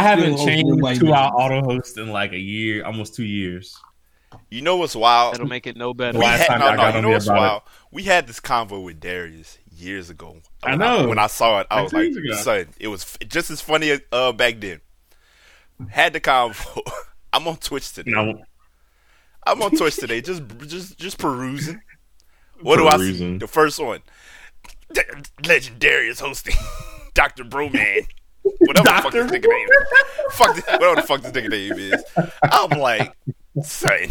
I haven't changed hosting to our auto host in like a year, almost two years. You know what's wild? It'll make it no better. We Last had, time no, I no, got you on know here what's about it. We had this convo with Darius years ago. I When know. when I saw it, I Like was like, ago. "Son, it was just as funny as, uh, back then." Had the convo. I'm on Twitch today. No, I'm on Twitch today, just just just perusing. What do I see? The first one, D- legendary is hosting Doctor Broman. Whatever the fuck this nigga name is. Fuck this, whatever the fuck this nigga name is. I'm like, son,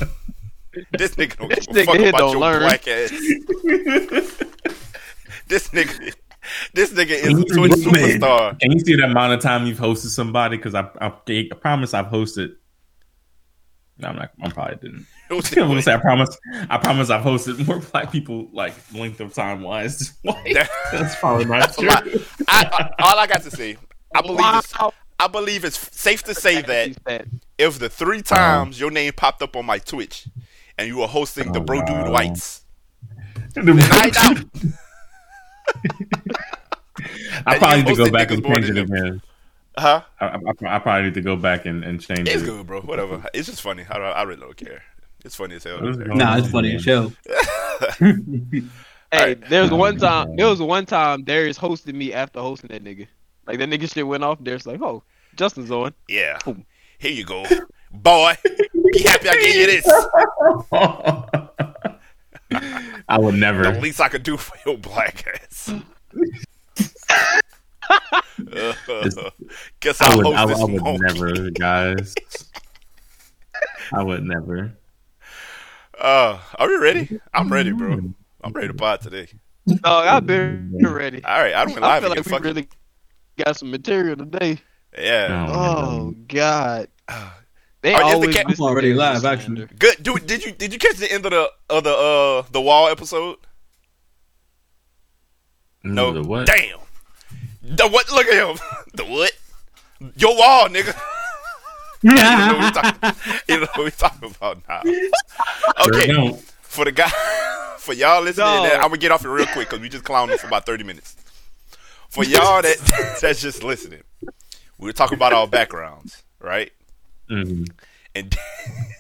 this nigga don't This give a nigga fuck about your learn. black ass. this nigga, this nigga is a Twitch superstar. Can you see the amount of time you've hosted somebody? Because I, I, I promise I've hosted. No, I'm not. I probably didn't. I'm gonna say I promise. I promise I've hosted more black people like length of time wise. Like, that's probably not That's true. I, I, all I got to say, I believe it's, I believe it's safe to say that if the three um, times your name popped up on my Twitch and you were hosting the Bro Dude. Um, Whites, The- night out. I probably need to go back and more change than it again. Huh? I, I, I probably need to go back and, and change It's it. good, bro. Whatever. It's just funny. I, I really don't care. It's funny as hell. It's. Nah, it's funny as hell. Hey, Alright. there was one time. There was one time Darius hosted me after hosting that nigga. Like that nigga shit went off. Darius like, oh, Justin's on. Yeah. Boom. Here you go, boy. Be happy I gave you this. I would never. The least I could do for your black ass. Guess I I'll would, host I, this I would monkey. never, guys. I would never. Uh, are we ready? I'm ready, bro. I'm ready to pod today. Dog, I've been ready. All right, I don't I live feel again. like we Fuck it. really got some material today. Yeah. Oh God. They yes, they always can't- I'm already live, actually. Good. Dude, did you did you catch the end of the of the uh the wall episode? No. The what? Damn. The what? Look at him. The what? Your wall, nigga. you know what we talking, you know what we talking about now. Okay, don't. for the guy, for y'all listening, No. that, I'm gonna get off it real quick because we just clowning for about 30 minutes. For y'all that that's just listening, we were talking about our backgrounds, right? Mhm. And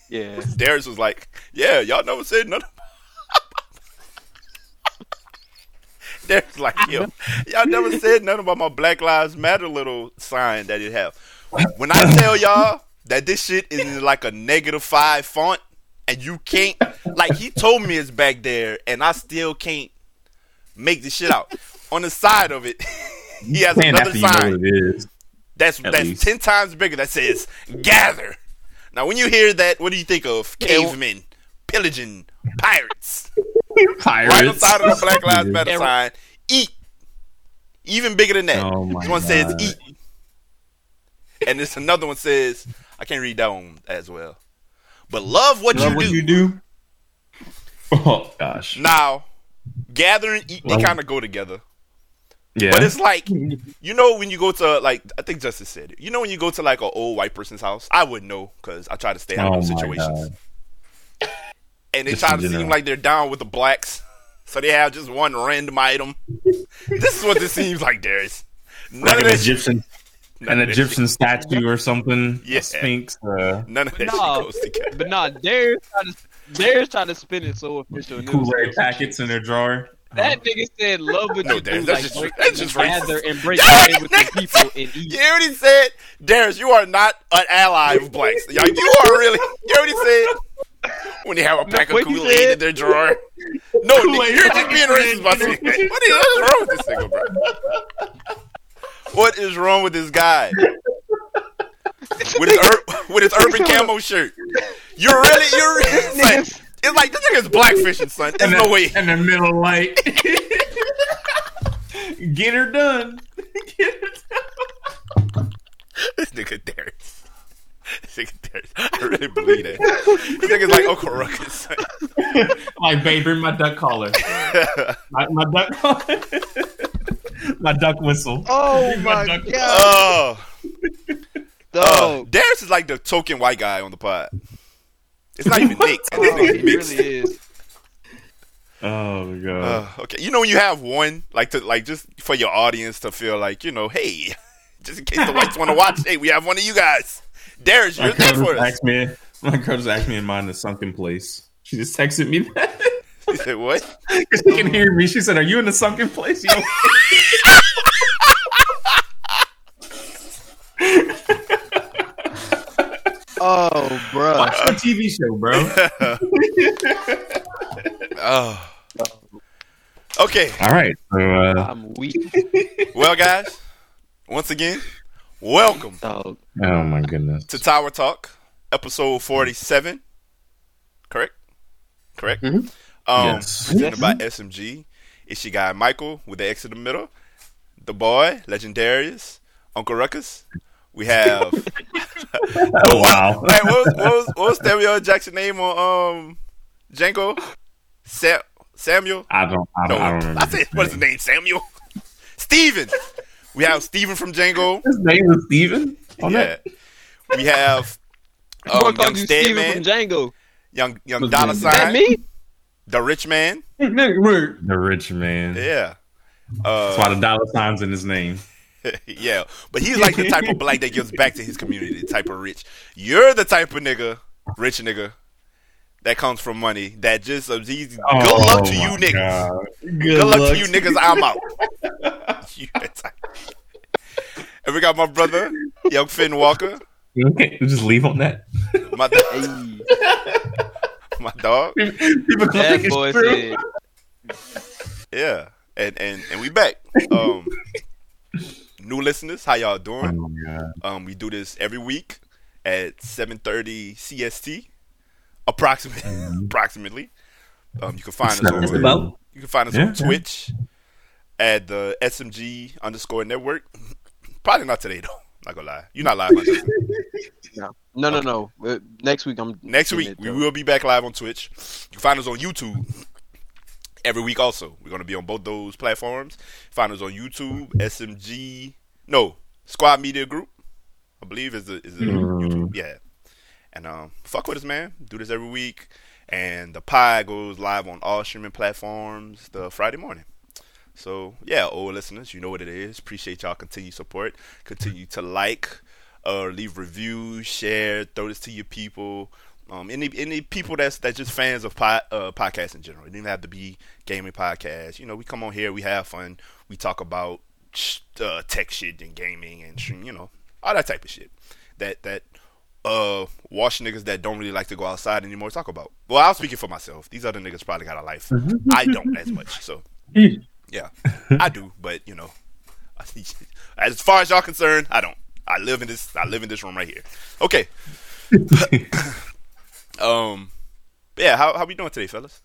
Yeah. Darius was like, "Yeah, y'all never said nothing." Darius was like, "Yo, y'all never said nothing about my Black Lives Matter little sign that it have." When I tell y'all that this shit is in like a negative five font, and you can't, like, he told me it's back there, and I still can't make the shit out. On the side of it, he has Saying another after you know sign what it is. that's that's least. ten times bigger. That says gather. Now, when you hear that, what do you think of? Cavemen, pillaging, pirates. Pirates. Right on side of the Black Lives Matter And- sign, eat. Even bigger than that. Oh my this one says eat, and this another one says I can't read that one as well. But love what Love you what do. you do. Oh gosh. Now, gather and eat, they kind of go together. Yeah. But it's like, you know, when you go to like, I think Justice said it. You know, when you go to like an old white person's house, I wouldn't know because I try to stay out oh of situations. god. And they Just try to seem general. like they're down with the blacks, so they have just one random item. this is what this seems like, Darius. None Like of an Egyptian, none an of Egyptian shit- statue or something. Yeah. A Sphinx. Uh, none of that But no, goes together. but nah, Darius trying to Darius trying to spin it so official. and it Kool Aid packets in their drawer. That uh-huh. nigga said, "Love what No, you Darius, do, that's like just- just gather and break bread with the people and eat." You already said, Darius, you are not an ally of blacks. Like, you are really. You already said when they have a pack of what you Kool Aid in their drawer. No, nigga, you're just being racist by in saying that. What is wrong with this nigga, bro? What is wrong with this guy? with his ur- with his urban camo shirt. You're really you're really, son, it's like this nigga's blackfishing, son. There's in no the, way. In the middle light. Get her done. Get her done. This nigga Darius. This nigga Darius. I really believe that. This nigga's like Uncle Ruckus. son. Like, babe, bring my duck collar. my, my duck collar. my duck whistle. Oh my my duck- god, Oh, uh! Darius is like the token white guy on the pod. It's not even Nick. And this Oh, nigga's he mixed. really is. Oh my god. Uh, okay, you know when you have one like to like just for your audience to feel like you know, hey, just in case the whites want to watch. Hey, we have one of you guys. Darius, you're there for us. Asked me, my girl just asked me in mine the sunken place. She just texted me that. He said, "What?" Because she can hear me. She said, "Are you in the sunken place?" You know? Oh, bro. Watch the TV show, bro. Oh. Okay. All right. So, uh, I'm weak, Well, guys, once again, welcome dog. oh my goodness. to Tower Talk, episode forty-seven. Correct. Correct. Mm-hmm. Um, Yes. presented by SMG. It's your guy Michael with the X in the middle. The boy, Legendarius, Uncle Ruckus. We have. Oh wow. Hey, what, was, what, was, what was Samuel Jackson name on um Django? Sa- Samuel? I don't. I don't, I don't remember. I said what is his name? Samuel. Steven. We have Steven from Django. His name is Steven? On Yeah. We have Boy um, called young you Steven Steadman, from Django. young young What's dollar his Is that me? the rich man. The rich man. Yeah. That's Uh, why the dollar signs in his name. yeah, but he's like the type of black that gives back to his community, the type of rich. You're the type of nigga, rich nigga, that comes from money. That just uh, he's, good luck to Oh, you niggas. God. Good, luck, to you niggas. I'm out. You and we got my brother, young Finn Walker, Okay, just leave on that. my Hey, my dog. People gonna that boy said, Yeah, and and and we back. Um, new listeners, how y'all Oh doing? my God. Um, we do this every week at 7:30 CST, approximately. Mm-hmm. approximately. Um, you can find us That's on about. you can find us Yeah, on yeah. Twitch at the SMG underscore network. Probably not today though. Not gonna lie, you're not live on this. no, no, no, no. Uh, Next week I'm Next week it, we will be back live on Twitch. You can find us on YouTube every week. Also, we're gonna be on both those platforms. Find us on YouTube, SMG, no Squad Media Group. I believe is the is the Mm. YouTube. Yeah, and um, fuck with us, man. Do this every week, and the pie goes live on all streaming platforms the Friday morning. So yeah, old listeners, you know what it is. Appreciate y'all continued support. Continue to like, uh, leave reviews, share, throw this to your people. Um, any any people that's that's just fans of pod, uh, podcasts in general. It doesn't have to be gaming podcasts. You know, we come on here, we have fun, we talk about uh, tech shit and gaming and stream, you know, all that type of shit. That that uh wash niggas that don't really like to go outside anymore talk about. Well, I'm speaking for myself. These other niggas probably got a life. I don't as much. So yeah, I do, but you know, as far as y'all concerned, I don't. I live in this. I live in this room right here. Okay. um. Yeah. How how we doing today, fellas?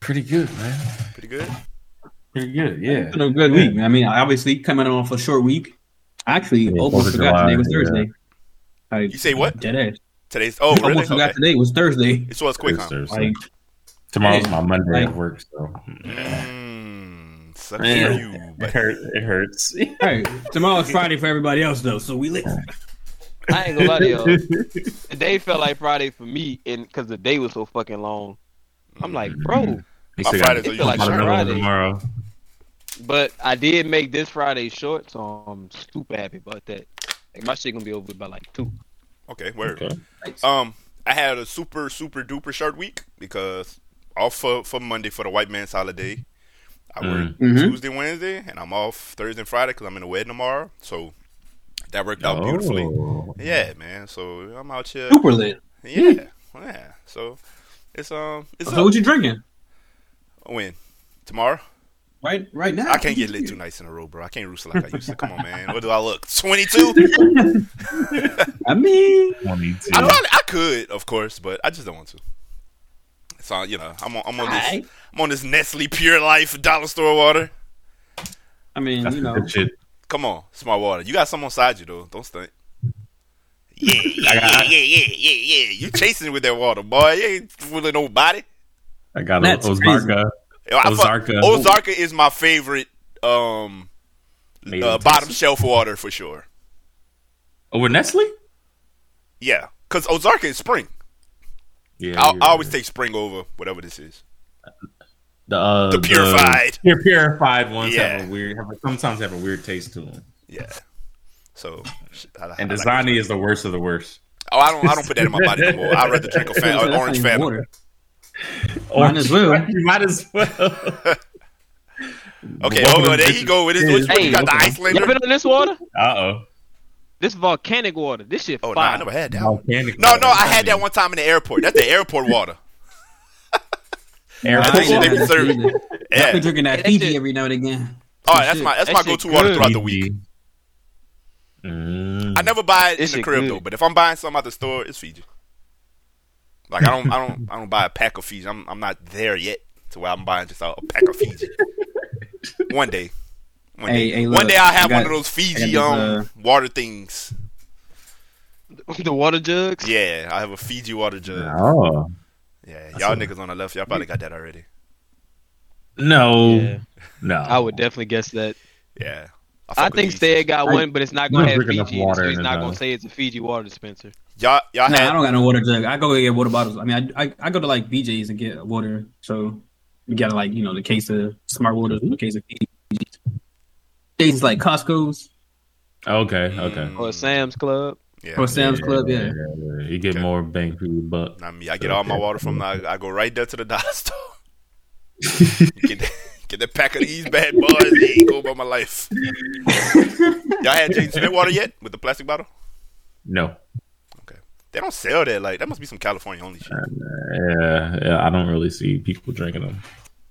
Pretty good, man. Pretty good. Pretty good. Yeah. Been a good week. I mean, obviously coming off a short week. Actually, Yeah, almost forgot July, today was yeah. Thursday. I, You say what? Dead ass. Today's. Oh, really? Almost forgot Okay. today was Thursday. It was quick, huh? Thursday. Like, Tomorrow's my Monday Like- at work, so Mm, sucks Man. for you. it, But hurt, it hurts. hey, tomorrow's Friday for everybody else though, so we lit. I ain't gonna lie to y'all. The day felt like Friday for me, and because the day was so fucking long. I'm like, bro. He My Fridays are feel like Friday. tomorrow. But I did make this Friday short, so I'm super happy about that. Like my shit gonna be over by like two. okay, word. Okay. Um, I had a super super duper short week because off for, for Monday for the white man's holiday. I work Mhm. Tuesday, Wednesday, and I'm off Thursday and Friday because I'm in a wedding tomorrow. So that worked out beautifully. Oh. Yeah, man. So I'm out here. Super lit. Yeah, yeah. So it's um, it's So up. what you drinking? when tomorrow. Right, right now. I can't get lit two nights in a row, bro. I can't roost like I used to. Come on, man. What do I look? Twenty two. I mean, Won't need to. I probably I could, of course, but I just don't want to. So you know, I'm on I'm on this I'm on this Nestle Pure Life dollar store water. I mean, That's you know, shit. Come on, smart water. You got some on side you though. Don't stunt. Yeah, yeah, yeah, yeah, yeah, yeah, yeah. You chasing with that water, boy. You ain't fooling nobody. I got That's Ozarka. Yo, I fuck- Ozarka. Ozarka is my favorite um uh, bottom shelf water for sure. Over Nestle? Yeah, because Ozarka is spring. Yeah. I, I always take spring over whatever this is. the uh, The purified. pure purified ones Yeah. have a weird. Have a, sometimes have a weird taste to them. Yeah. So I, And like- Dasani is the worst of the worst. Oh, I don't. I don't put that in my body no more. I'd rather drink a fan, uh, orange not even fan. water. Might as well. You might as well. Okay. One Oh, of there you go with his. Which one Hey, you got the You Icelander? been on this water? Uh oh. This volcanic water. This shit Oh no, fire. I never had that. Volcanic. No, no, I had that one time in the airport. That's the airport water. Airport I ain't shit they never be had serving. that either. I've been drinking that That Fiji shit- every now and again. Oh, that's my that's That my go-to water throughout the week. Mm. I never buy it in the crib good. though. But if I'm buying something at the store, it's Fiji. Like I don't, I don't, I don't buy a pack of Fiji. I'm, I'm not there yet to where I'm buying just a, a pack of Fiji. one day, one Hey, day, hey, one look, day I'll have got- one of those Fiji I um got this, water things. the water jugs. Yeah, I have a Fiji water jug. Oh Yeah, y'all niggas on the left, y'all probably got that already. no, Yeah. no. I would definitely guess that. Yeah, I fuck with think these. Stead got one, but it's not gonna not have enough Fiji. in water so he's not gonna say it's a Fiji water dispenser. Y'all, y'all Nah, I don't got no water jug. I go get water bottles. I mean, I, I I go to like BJ's and get water. So we got like you know the case of smart waters, the case of Fiji. Things like Costco's Okay, okay. Mm, Or Sam's Club. yeah. or Sam's Club. Yeah, yeah. You get Okay. more bang for your buck. Not me. I get all my water from. I, I go right there to the dollar store. get that, get that pack of these bad boys. They ain't go about my life. Y'all had Jaden Smith water yet with the plastic bottle? No. Okay. They don't sell that. Like that must be some California only shit. Yeah, yeah. I don't really see people drinking them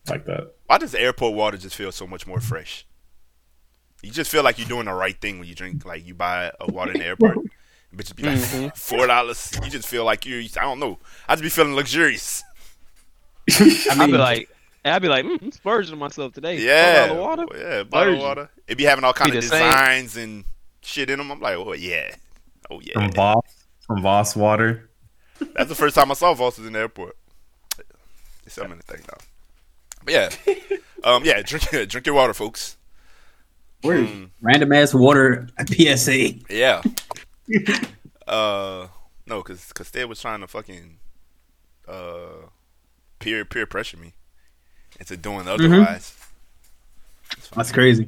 like that. Why does airport water just feel so much more fresh? You just feel like you're doing the right thing when you drink. Like you buy a water in the airport. Bitches be like Mhm. four dollars. You just feel like you. I don't know. I just be feeling luxurious. I I'd be like, I'd be like, mm, I'm splurging myself today. Yeah, $4 water. yeah, bottle of water. It'd be having all kind Be of the same. designs and shit in them. I'm like, oh yeah, oh From yeah. Voss, Voss Water. That's the first time I saw Voss's in the airport. They sell them in the now. But yeah, um, yeah, drink drink your water, folks. Word. Mm, random ass water PSA. yeah. uh, no, because because Stead was trying to fucking uh peer peer pressure me into doing otherwise. It's fine. That's crazy.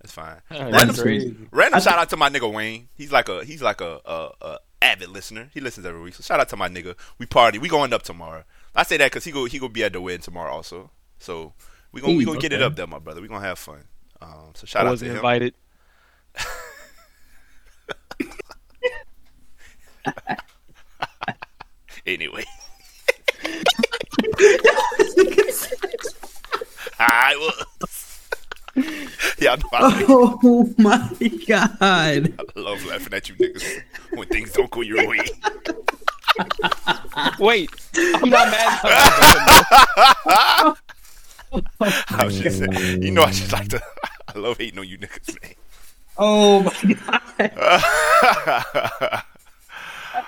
That's fine. That's Random, crazy. random I shout out to my nigga Wayne. He's like a he's like a, a, a avid listener. He listens every week. So shout out to my nigga. We party. We going up tomorrow. I say that because he go he go be at the wedding tomorrow also. So we gonna we gonna get it up there, my brother. We gonna have fun. Um, so I shout out to wasn't him. invited. Anyway. I was. yeah, I know. I, Oh my god! I love laughing at you niggas when things don't go your way. Wait, I'm not mad. I was just saying, you know, I just like to. I love hating on you niggas, man. Oh my god!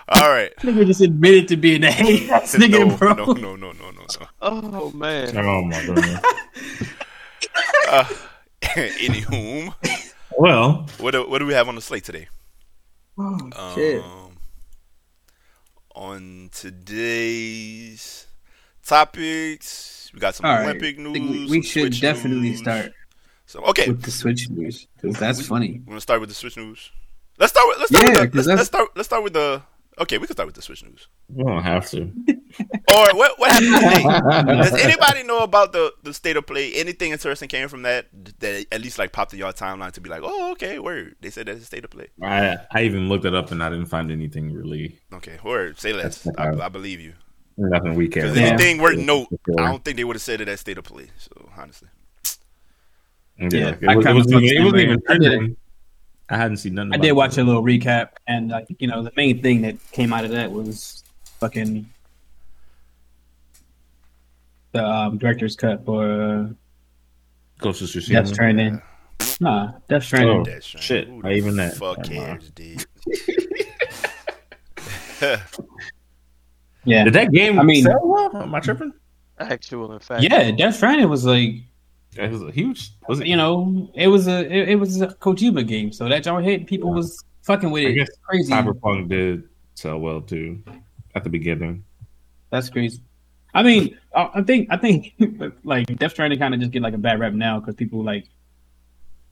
All right. Nigga just admitted to being a hate ass nigga, no, bro. no, no, no, no, no, no. oh man. Oh my goodness. Uh, anywhom, well, what do, what do we have on the slate today? Oh, shit. Um, on today's topics, we got some All right. Olympic I news. we, we some should Switch definitely news. start So okay, with the Switch news because that's funny. we're gonna start with the Switch news. Let's start with let's start Yeah, with the, 'cause let's, let's start let's start with the okay. We can start with the Switch news. we don't have to. Or what what happened today? Does anybody know about the the state of play? Anything interesting came from that that at least like popped in your timeline to be like, oh okay, word. They said that's a state of play. I I even looked it up and I didn't find anything really Okay, word. Say less. I, uh, I believe you. nothing we care. Because Yeah. anything worth note, I don't think they would have said it at state of play. So honestly, Yeah, Yeah, it, was, it kinda wasn't even, it wasn't even way. I did it. trending. I hadn't seen nothing. I about did it. watch a little recap, and like you know, the main thing that came out of that was fucking the um, director's cut for uh, Ghost of Tsushima. Death Stranding. Nah, Death Stranding. Oh. That's right. shit, Who not even that. Fuck cares, dude. Yeah, Did that game? I mean- sell well? Am I tripping? Actual, in fact. yeah. Death Stranding was like It was a huge. Was it? you know, it was a it, it was a Kojima game, so that joint hit people was fucking with I it. guess Crazy. Cyberpunk did sell well too at the beginning. That's crazy. I mean, I I think I think like Death Stranding kind of just get like a bad rep now because people like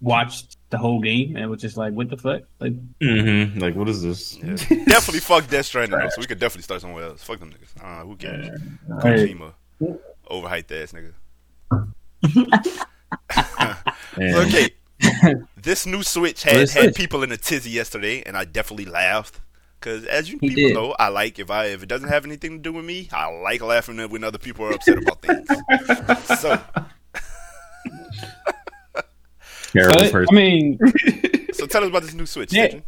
watched the whole game, and it was just like, what the fuck? Like, Mm-hmm. Like, what is this? Yeah. definitely fuck Death Stranding though, so we could definitely start somewhere else. Fuck them niggas. Uh, who cares? Hey. Kojima, overhyped ass nigga. Man. Okay, this new Switch had had Switch? people in a tizzy yesterday, and I definitely laughed. Cause as you He people did. know, I like if I if it doesn't have anything to do with me, I like laughing when other people are upset about things. so Terrible but, person. I mean, so tell us about this new Switch. Yeah. Stitchen.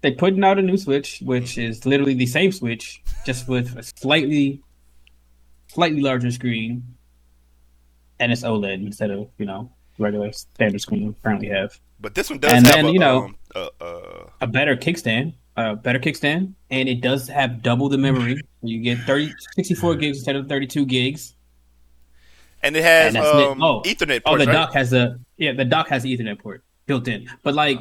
they putting out a new Switch, which mm-hmm. is literally the same Switch, just with a slightly, slightly larger screen, and it's OLED instead of you know regular standard screen we currently have. But this one does And have then, a, you know- um, uh, uh, A better kickstand, a better kickstand, and it does have double the memory. You get 30, 64 gigs instead of 32 gigs. and it has And um, Oh. Ethernet Oh, the right? dock has a yeah, the dock has the Ethernet port built in. But like,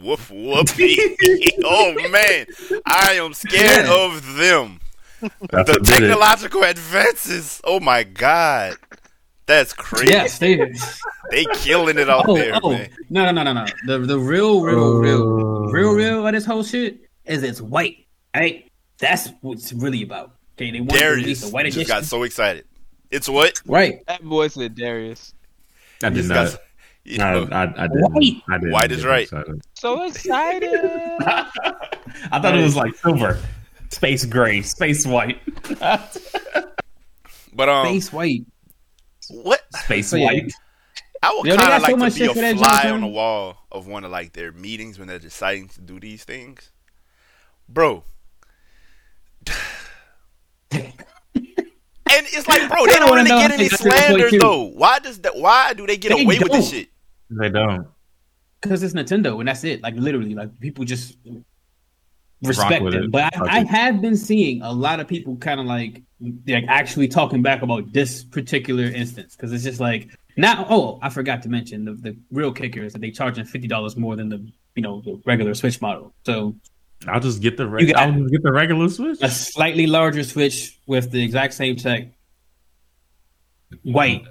Woof whoopee. oh man, I am scared Yeah. of them. That's The what did it. technological advances. Oh my god, that's crazy. yes, they. They killing it out Oh, there, oh, man. no, no, no, no, no. The the real, real, real, real, real of this whole shit is it's white. Right? That's what's really about. Okay, they want to release Darius a white just edition. got so excited. It's what? right. That boy said Darius. I did not. got- you I, know, I, I didn't. White. I didn't White is right. excited. So excited. I thought it was like silver, space gray, space white, but um, Face white. What? space So, yeah. I would Yo, they kind of so like much to be shit a for that fly on the wall of one of like their meetings when they're deciding to do these things, bro. And it's like, bro, they don't wanna really get any they got to the point, slander though. Why does that? Why do they get They away with this shit? They don't. Because it's Nintendo, and that's it. Like literally, like people just Rock respect them. it. But I, I have been seeing a lot of people kind of like like actually talking back about this particular instance because it's just like now. Oh, I forgot to mention the the real kicker is that they charging fifty dollars more than the you know the regular Switch model. So I'll just get the reg- I'll just get the regular Switch. a slightly larger Switch with the exact same tech, white.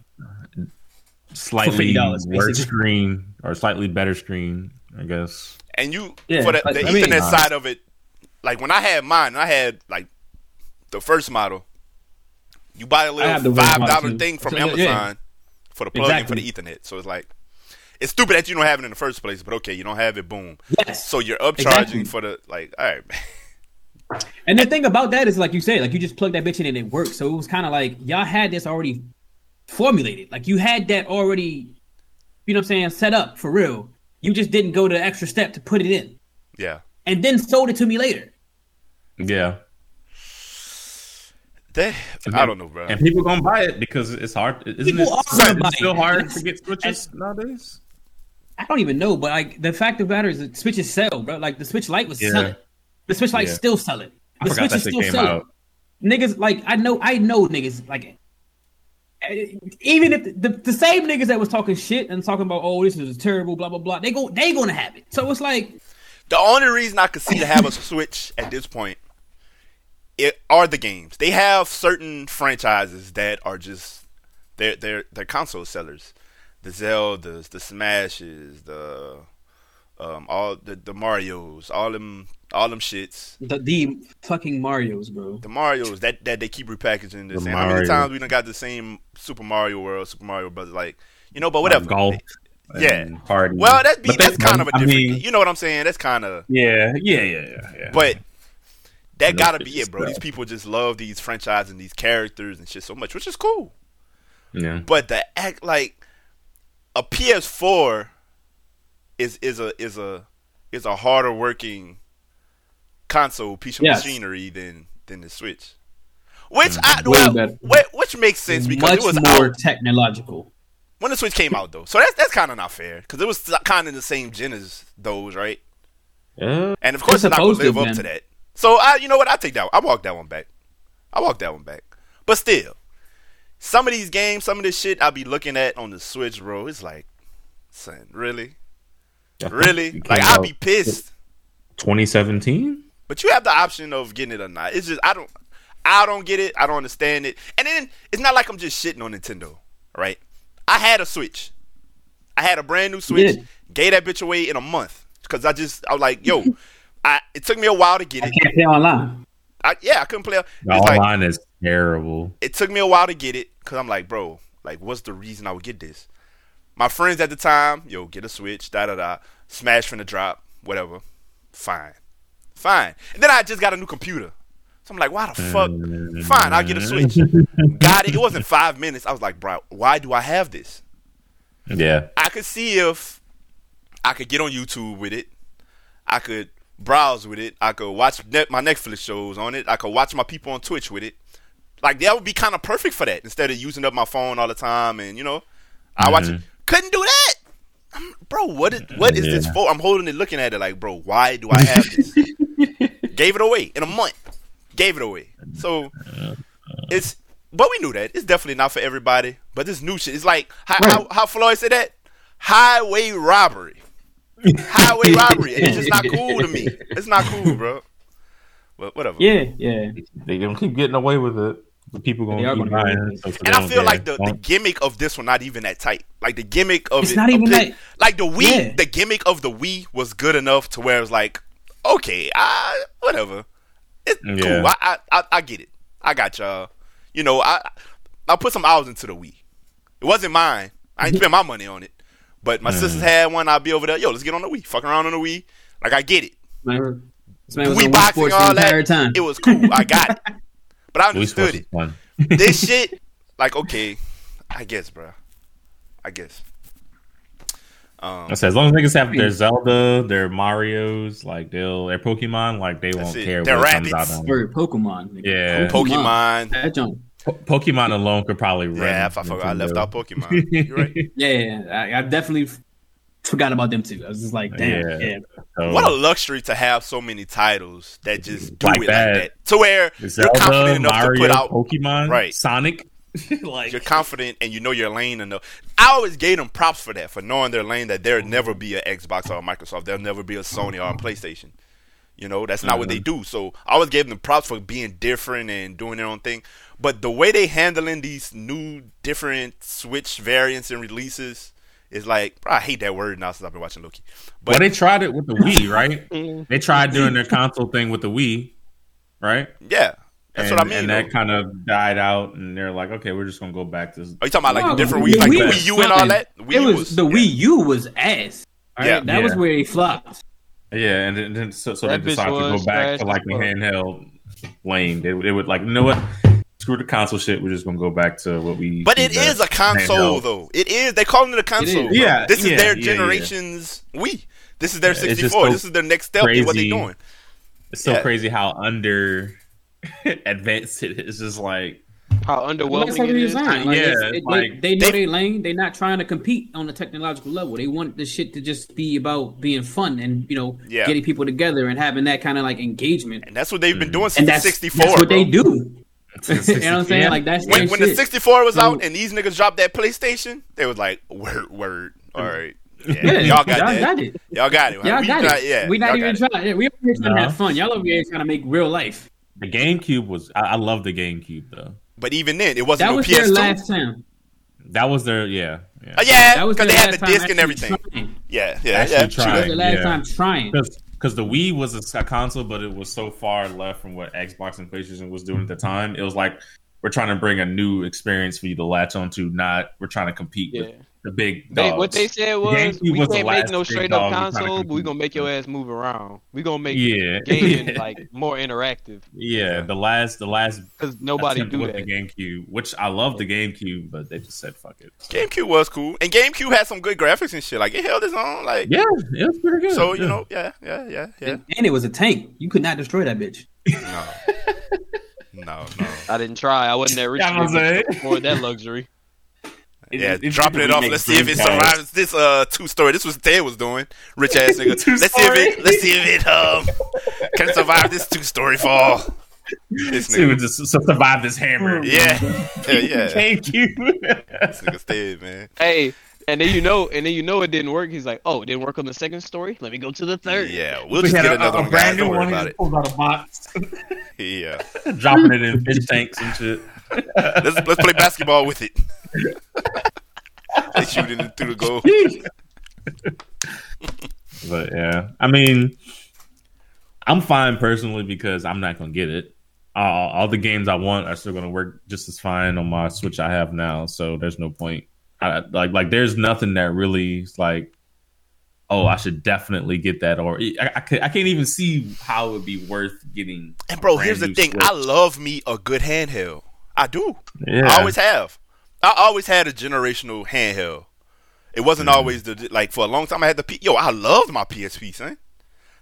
Slightly $50 worse screen or slightly better screen, I guess. And you Yeah, for the, like, the I mean- Ethernet side of it, like when I had mine, I had like the first model. You buy a I have the little five dollar thing from So, yeah. Amazon for the plug in for the Ethernet. So it's like it's stupid that you don't have it in the first place, but okay, you don't have it. Boom. Yes. So you're upcharging Exactly. for the like. All right. And the thing about that is, like you say, like you just plug that bitch in and it works. So it was kind of like y'all had this already formulated. Like you had that already, you know what I'm saying, set up for real. You just didn't go the extra step to put it in Yeah. and then sold it to me later. Yeah. They, I don't know, bro. And people gonna buy it because it's hard. Isn't People it, are gonna it buy still it. hard to get switches nowadays? I don't even know, but like the fact of the matter is, that Switches sell, bro. Like the Switch Lite was Yeah. selling. The Switch Lite Yeah. still selling. I The forgot Switch that is still came selling. out. niggas like I know I know niggas like eh, even if the, the same niggas that was talking shit and talking about oh this is terrible blah blah blah they go they gonna have it so it's like The only reason I could see to have a Switch at this point it are the games. They have certain franchises that are just they're they're they're console sellers. The Zeldas, the Smashes, the um all the, the Mario's, all them all them shits. the, the fucking Mario's bro The Mario's that, that they keep repackaging this. The And how many times we done got the same Super Mario World, Super Mario Brothers, like you know, but whatever. golf. Yeah. and party. Well, that be But that's kind of a I different. I mean, you know what I'm saying? That's kind of. yeah, yeah, yeah, yeah, yeah. But that gotta be it, bro. These people just love these franchises and these characters and shit so much, which is cool. yeah, But the act like a PS4 is is a is a is a harder working console piece of Yes. machinery than than the Switch. Which mm-hmm. I Way well, which makes sense because much it was more out technological when the Switch came out though. So that's that's kind of not fair because it was kind of the same gen as those, right? yeah. And of course, It's not gonna live up to that. So I, you know what? I take that. I walk that one back. I walk that one back. But still, some of these games, some of this shit, I'll be looking at on the Switch, bro. It's like, son, really, really? Like I'll be pissed. 2017. But you have the option of getting it or not. It's just I don't, I don't get it. I don't understand it. And then it's not like I'm just shitting on Nintendo, right? I had a Switch. I had a brand new Switch, gave that bitch away in a month because I just I was like, yo, I it took me a while to get I it. can't play online. I, yeah, I couldn't play. It's The like online is terrible. it took me a while to get it because I'm like, bro, like, what's the reason I would get this? My friends at the time, yo, get a Switch, da da da, Smash from the drop, whatever. Fine, fine. And then I just got a new computer, so I'm like, why the fuck? Fine, I'll get a Switch. got it. It wasn't five minutes. I was like, bro, why do I have this? Yeah. I could see if I could get on YouTube with it. I could browse with it. I could watch net, my Netflix shows on it. I could watch my people on Twitch with it. Like that would be kind of perfect for that instead of using up my phone all the time and you know, I watch it. Mm-hmm. Couldn't do that. I'm, bro, what is what is this for? I'm holding it, looking at it like, bro, why do I have this? Gave it away in a month. Gave it away. So uh, it's but we knew that it's definitely not for everybody. But this new shit, it's like how how, how Floyd said that highway robbery, highway robbery. And it's just not cool to me. It's not cool, bro. But whatever. Yeah, yeah. They gonna keep getting away with it. The people gonna keep gonna buying it. so- so And I feel care. like the, the gimmick of this one not even that tight. Like the gimmick of It's it, not even that- like the Wii. Yeah. The gimmick of the Wii was good enough to where it's like, okay, I whatever. It's Yeah. cool. I, I I I get it. I got y'all. You know, I I put some hours into the Wii. It wasn't mine. I ain't spend my money on it. But my sisters had one. I'll be over there. Yo, let's get on the Wii. Fuck around on the Wii. Like I get it. Man, this man was Wii on Wii boxing, all that. time. It was cool. I got it. But I Wii understood Sports it is fun. this shit, like, okay, I guess, bro. I guess. Um, I said, as long as niggas have their Zelda, their Mario's, like they'll their Pokemon, like they won't it. care Their what comes rabbits. out on. Or Pokemon. nigga. Yeah. Pokemon. That junk. Po- Pokemon alone could probably run. Yeah, if I forgot, I left out Pokemon. You're right. Yeah, yeah, yeah. I, I definitely forgot about them too. I was just like, damn, Yeah. yeah. So, What a luxury to have so many titles that just do Like it that. like that. To where you're confident enough Mario, to put out. Pokemon, Right. Sonic. like You're confident and you know your lane enough. I always gave them props for that, for knowing their lane that there'll never be an Xbox or a Microsoft. There'll never be a Sony or a PlayStation. You know, that's not what they mm-hmm. do. So I always gave them props for being different and doing their own thing. But the way they handling these new different Switch variants and releases is like, bro, I hate that word now since I've been watching Loki. But well, they tried it with the Wii, right? Mm-hmm. they tried doing their console thing with the Wii, right? yeah, that's and, what I mean. And though. that kind of died out, and they're like, okay, we're just gonna go back to. Are you talking about like No, the different the Wii, like Wii Wii U and all that? The Wii it U was, the yeah. Wii U was ass. All right, Yeah. that was where he flopped. Yeah, and then, then so, so they That decided to go back to like as the handheld lane. They, they would like, you know what? Screw the console shit. We're just gonna go back to what we. But it is a console, handheld. though. It is. They calling it a console. is. bro. Yeah, This is yeah, their yeah, yeah. generation's Wii. This is their Yeah, 64. so this is their next step in what they're crazy. doing. It's so Yeah. crazy how under advanced it is. Just like How Well, underwhelming that's what it we is. designed. Like, Yeah, it's- it's it- like- they, they know They- their lane. They're not trying to compete on a technological level. They want the shit to just be about being fun and you know Yeah. getting people together and having that kind of like engagement. And that's what they've been doing mm-hmm. since And the 64. that's what bro. they do. you know what I'm Yeah. saying? Like that's When, when the 64 was So- out and these niggas dropped that PlayStation, they was like, word, word. All right. Yeah, Yeah, y'all got that. got it. Y'all got it. Y'all We got not- it. Yeah, we not even got it. trying. We over here trying to have fun. Y'all over here trying to make real life. the GameCube was. I, I love the GameCube though. But even then, it wasn't That no was PS2. their last time. That was their yeah. yeah. Uh, yeah, That was because their they had last the time disc and actually everything. trying. Yeah, yeah, Actually yeah. That was trying. their last yeah. time trying. because the Wii was a, a console, but it was so far left from what Xbox and PlayStation was doing at the time. It was like we're trying to bring a new experience for you to latch onto. Not we're trying to compete Yeah. with the big They, dogs. what they said was, GameCube we was can't make no straight up dog we kinda console, but we compete gonna make your ass move around. We gonna make yeah, gaming like more interactive yeah. The last, the last because nobody do with that. the GameCube, which I love the GameCube, but they just said fuck it. GameCube was cool, and GameCube had some good graphics and shit. Like it held its own. Like Yeah, it was pretty good. so, you know, yeah, yeah, yeah, yeah. And, and it was a tank. You could not destroy that bitch. No, no, no. I didn't try. I wasn't that rich Yeah, I'm enough to saying. afford that luxury. Yeah, It- it- dropping it off. Let's see if it Dreamcast. survives this uh two story. This was Ted was doing. Rich ass nigga. Two let's see if it. Let's see if it um can survive this two story fall. This See, we nigga. just survive this hammer. Yeah, yeah, yeah. you, This nigga Ted, man. Hey, and then you know, and then you know it didn't work. He's like, "Oh, it didn't work on the second story. Let me go to the third. Yeah, we'll We just get a, another a one, guys. new Don't worry one. He about just it. pulled out a box, Yeah, dropping it in fish tanks and shit. Let's let's play basketball with it. they shooting it through the goal. but yeah, I mean, I'm fine personally because I'm not gonna get it. Uh, all the games I want are still gonna work just as fine on my Switch I have now. So there's no point. I, like like there's nothing that really is like, oh, I should definitely get that. Or I, I, I can't even see how it would be worth getting. And bro, here's the thing: Switch. I love me a good handheld. I do. Yeah. I always have. I always had a generational handheld. It wasn't Mm. always the like for a long time. I had the P- yo. I loved my PSP, son.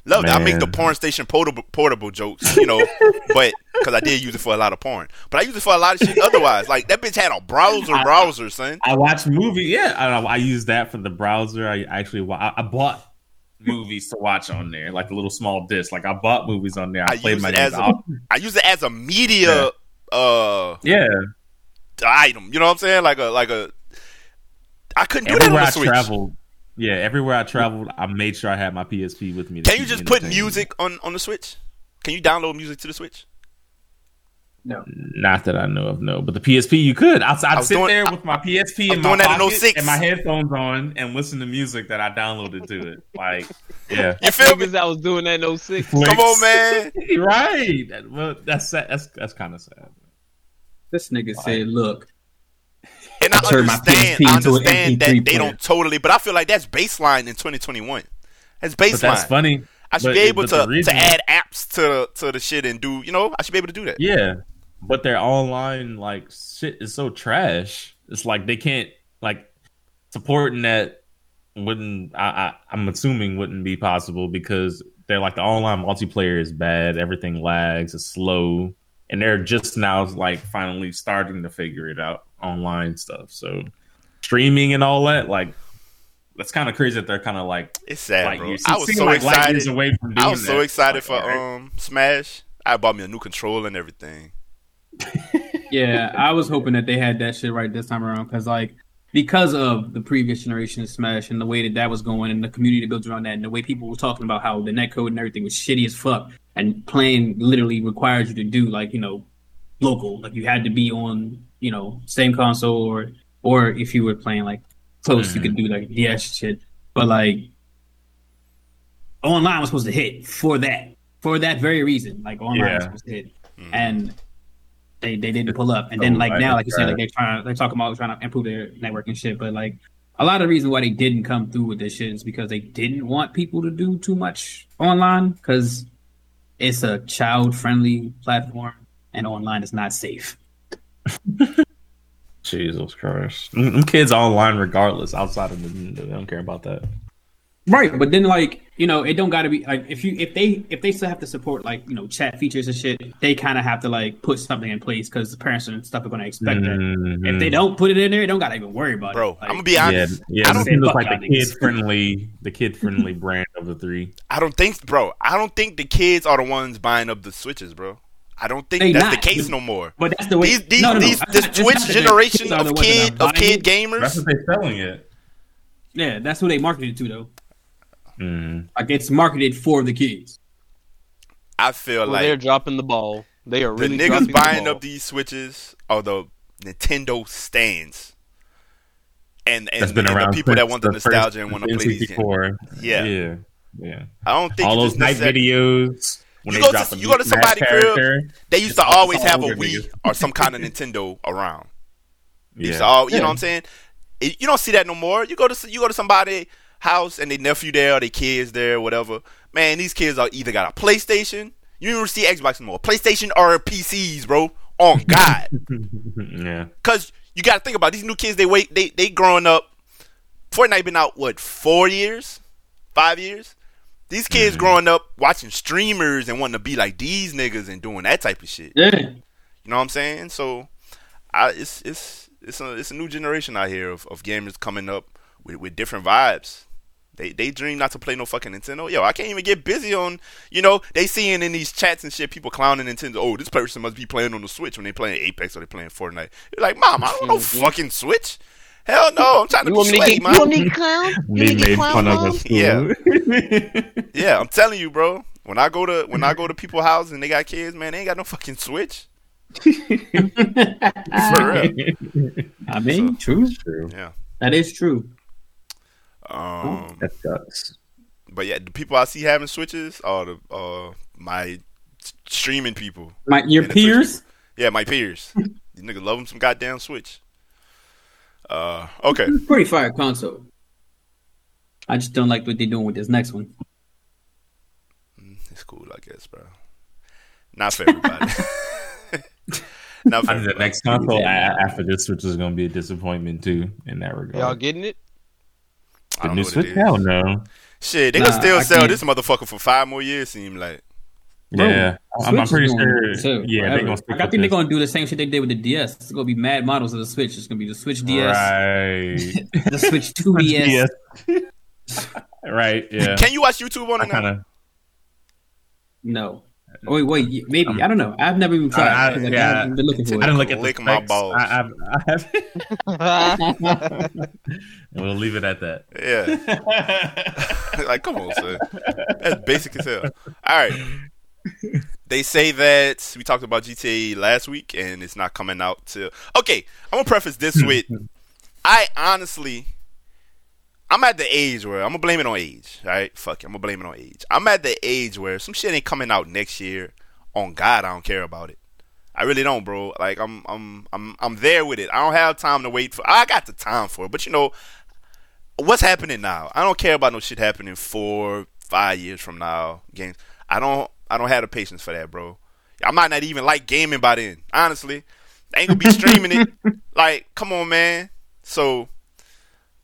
Loved it. I make the porn station portable portable jokes, you know, but because I did use it for a lot of porn. But I use it for a lot of shit otherwise. Like that bitch had a browser I- browser, son. I watched movie. Yeah, I, I use that for the browser. I actually I, I bought movies to watch on there, like a little small disc. Like I bought movies on there. I, I played my it as a-. I use it as a media uh yeah. item. You know what I'm saying? Like a like a. I couldn't do that on Everywhere the I Switch. traveled, yeah, everywhere I traveled, I made sure I had my PSP with me. Can you just put music on on the Switch? Can you download music to the Switch? No. Not that I know of, no. But the PSP, you could. I'd, I'd was sit doing- there with my PSP I in my doing that in pocket 06. and my headphones on and listen to music that I downloaded to it. Like, yeah. You feel me? Niggas I was doing that in 06. Come on, man. right. That- Well, that's sad. that's that's kind of sad. This nigga said, "Look, And I Turn my understand, PSP I into an understand that MP3 they don't totally, but I feel like that's baseline in 2021. That's But that's funny. I should But- be able to, reason- to add apps to to the shit and do, you know, I should be able to do that. Yeah, but their online like shit is so trash. It's like they can't like supporting that wouldn't. I, I I'm assuming wouldn't be possible because they're like the online multiplayer is bad. Everything lags. It's slow, and they're just now like finally starting to figure it out online stuff. So streaming and all that like. That's kind of crazy that they're kind of like It's sad, like bro. you I was so like light excited. years away from doing I was so that. excited Like, for all right. um Smash. I bought me a new controller and everything. yeah, I was hoping that they had that shit right this time around because like because of the previous generation of Smash and the way that that was going and the community that built around that and the way people were talking about how the netcode and everything was shitty as fuck and playing literally required you to do like you know local. Like you had to be on you know same console or or if you were playing like close you could mm-hmm. do like DS shit. But like online was supposed to hit for that for that very reason. Like online was supposed to hit. Mm-hmm. And they they didn't pull up. And then Oh, like now, like you said, like they're trying they're talking about trying to improve their network and shit. But like a lot of the reason why they didn't come through with this shit is because they didn't want people to do too much online. Because it's a child friendly platform and online is not safe. Jesus Christ. Kids online regardless outside of the they don't care about that. Right, but then like you know, it don't got to be like if you if they if they still have to support like you know chat features and shit, they kind of have to like put something in place because the parents and stuff are going to expect that. Mhm. If they don't put it in there, they don't got to even worry about it. Bro, it. I'm gonna be honest. yeah. I don't Nintendo fuck like the kid friendly, the kid friendly brand of the three. I don't think, bro. I don't think the kids are the ones buying up the switches, bro. I don't think They that's not. the case no more. But that's the way. These, these, no, no, no. these, It's this Twitch not that the generation of the ones that are kid of kid it. That's what they're selling it. Yeah, that's who they marketed to though. Mm. Like it's marketed for the kids. I feel Well, they're dropping the ball. They are the really niggas dropping buying the ball. up these switches are the Nintendo stands. And and, That's been and around the people that want the, first nostalgia and want to play these games. Yeah. yeah, yeah. I don't think All those just night videos. When You they go drop to- you go to somebody's crib. They used to always have a Wii or some kind of Nintendo around. They used to Yeah. all, you Yeah. know what I'm saying? You don't see that no more. You go to you go to somebody house and their nephew there or their kids there, whatever. Man, these kids are either got a PlayStation. You don't even see Xbox anymore. PlayStation or PCs, bro. On God, yeah. because you got to think about these new kids. They wait. They they growing up. Fortnite been out what four years, five years. These kids mm-hmm. growing up watching streamers and wanting to be like these niggas and doing that type of shit. Yeah. You know what I'm saying? So, I it's it's it's a it's a new generation out here of, of gamers coming up with, with different vibes. They they dream not to play no fucking Nintendo. Yo, I can't even get busy on. You know, they seeing in these chats and shit people clowning Nintendo. Oh, this person must be playing on the Switch when they playing Apex or they playing Fortnite. You're like, mom, I don't know fucking Switch. Hell no, I'm trying to You be want me slay, man. You want me to clown? You want They me made clown, fun of us. Yeah. Yeah, I'm telling you, bro. When I go to when I go to people's houses and they got kids, man, they ain't got no fucking Switch. For real. I mean, true. True. Yeah. That is true. Um, That sucks. but yeah, the people I see having switches are the uh my streaming people. My your And the Twitch peers. Yeah, my peers. you niggas love them some goddamn switch. Uh, okay. Pretty fire console. I just don't like what they're doing with this next one. It's cool, I guess, bro. Not for everybody. Not for I think the next console a- after this Switch is going to be a disappointment too in that regard. Y'all getting it? I the don't new know what Switch? it is. Hell no. Shit, they Nah, can still I sell can't. this motherfucker for five more years. Seem like Bro, yeah, I'm, I'm pretty is sure. going to Yeah, they're gonna Like, I think they're gonna do the same shit they did with the DS. It's gonna be mad models of the Switch. It's gonna be the Switch DS, Right. the Switch 2DS. Yes. right. Yeah. Can you watch YouTube on I it now? kind of. No. Oh, wait, wait, y- maybe um, I don't know. I've never even tried. I- I- 'cause, like, yeah. I've been looking for I it. didn't look at Lick the my specs. balls. I, I, I have. we'll leave it at that. Yeah. like, come on, son. That's basic as hell. All right. They say that we talked about GTA last week, and it's not coming out till. Okay, I'm gonna preface this with, I honestly, I'm at the age where I'm gonna blame it on age. All right, fuck it, I'm gonna blame it on age. I'm at the age where some shit ain't coming out next year. On God, I don't care about it. I really don't, bro. Like I'm, I'm, I'm, I'm there with it. I don't have time to wait for. I got the time for it, but you know, what's happening now? I don't care about no shit happening four, five years from now. Games. I don't. I don't have the patience for that, bro. I might not even like gaming by then. Honestly, I ain't gonna be streaming it. Like, come on, man. So,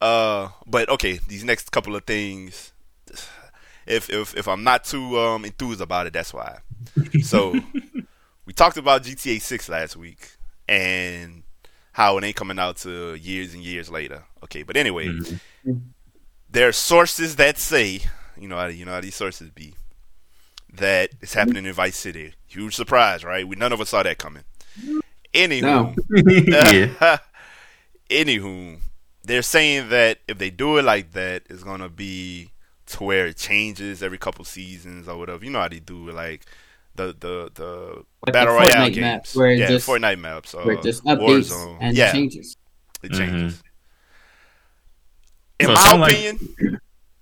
uh, but okay, these next couple of things. If if if I'm not too um enthused about it, that's why. So, we talked about GTA 6 last week and how it ain't coming out to years and years later. Okay, but anyway, there are sources that say, you know, how, you know how these sources be, that it's happening in Vice City. Huge surprise, right? We none of us saw that coming. Anywho, No. yeah. anywho, they're saying that if they do it like that, it's gonna be to where it changes every couple seasons or whatever. You know how they do it, like the the the Like battle the royale Fortnite games, maps, where yeah, just- Fortnite maps, or Where it uh, just updates Warzone, and yeah, changes. it changes. Mm-hmm. In So my sound like- opinion,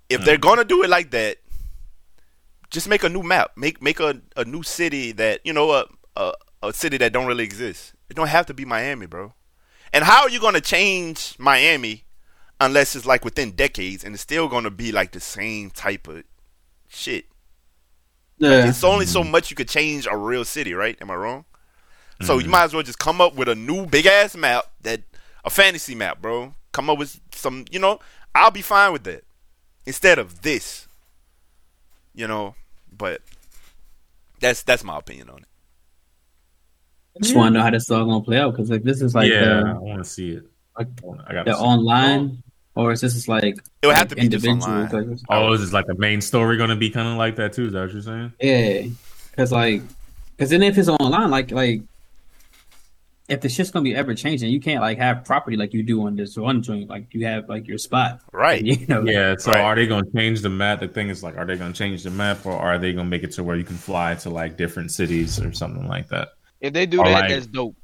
if they're gonna do it like that, just make a new map. Make make a, a new city that you know a, a a city that don't really exist. It don't have to be Miami, bro. And how are you gonna change Miami unless it's like within decades and it's still gonna be like the same type of shit? Yeah. It's only so mm-hmm. much you could change a real city, right? Am I wrong? So you mm-hmm. might as well just come up with a new big ass map that a fantasy map, bro. Come up with some, you know, I'll be fine with that instead of this. You know, but that's that's my opinion on it. I just want to know how this all gonna play out because like this is like yeah, I want to see it. like I got the online, or is this just like It would have like to be just online. like- Oh, is this like the main story going to be kind of like that too? Is that what you're saying? Yeah, because like, because then if it's online, like like. If the shit's gonna be ever changing, you can't like have property like you do on this one joint. Like you have like your spot, Right. You know, Yeah. So Right. are they going to change the map? The thing is, like, are they going to change the map, or are they going to make it to where you can fly to like different cities or something like that? If they do All that, right. that's dope.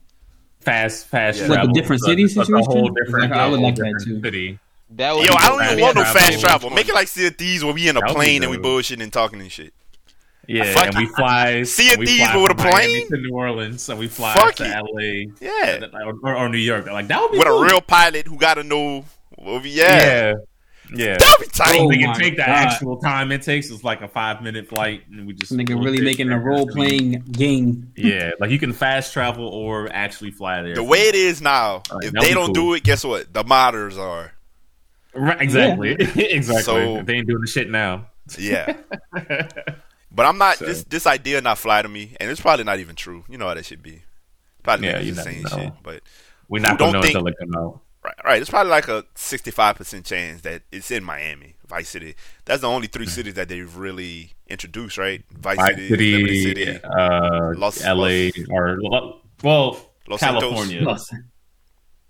Fast, fast Yeah. Like a different So city it's like a whole situation? different. Like, I would like that too. City. That would Yo, I don't even want no fast travel. Make it like Sea of Thieves where we in a That would be plane and we bullshitting and talking and shit. Yeah, Fuck and we fly. Sea of and we Thieves, fly but with from a Miami plane? to New Orleans, and we fly Fuck to it. LA Yeah. or, or New York. Like that would be With cool. a real pilot who got to know. Well, yeah. yeah, yeah. That'd be tight. Oh we can take the God. actual time it takes. It's like a five minute flight, and we just nigga really making a role playing game. Yeah, like you can fast travel or actually fly there. The way it is now, Alright, if they don't cool. do it, guess what? The modders are. right, exactly, exactly. So- they ain't doing the shit now. Yeah. But I'm not So- this this idea not fly to me, and it's probably not even true. You know how that should be. Probably Yeah, niggas you just never saying know. shit, but We're not gonna know don't think- until it come out. Right, right. It's probably like a 65 percent chance that it's in Miami, Vice City. That's the only three cities that they've really introduced, right? Vice, Vice City, Liberty City, City, uh, Los- LA, or well, Los California. Los,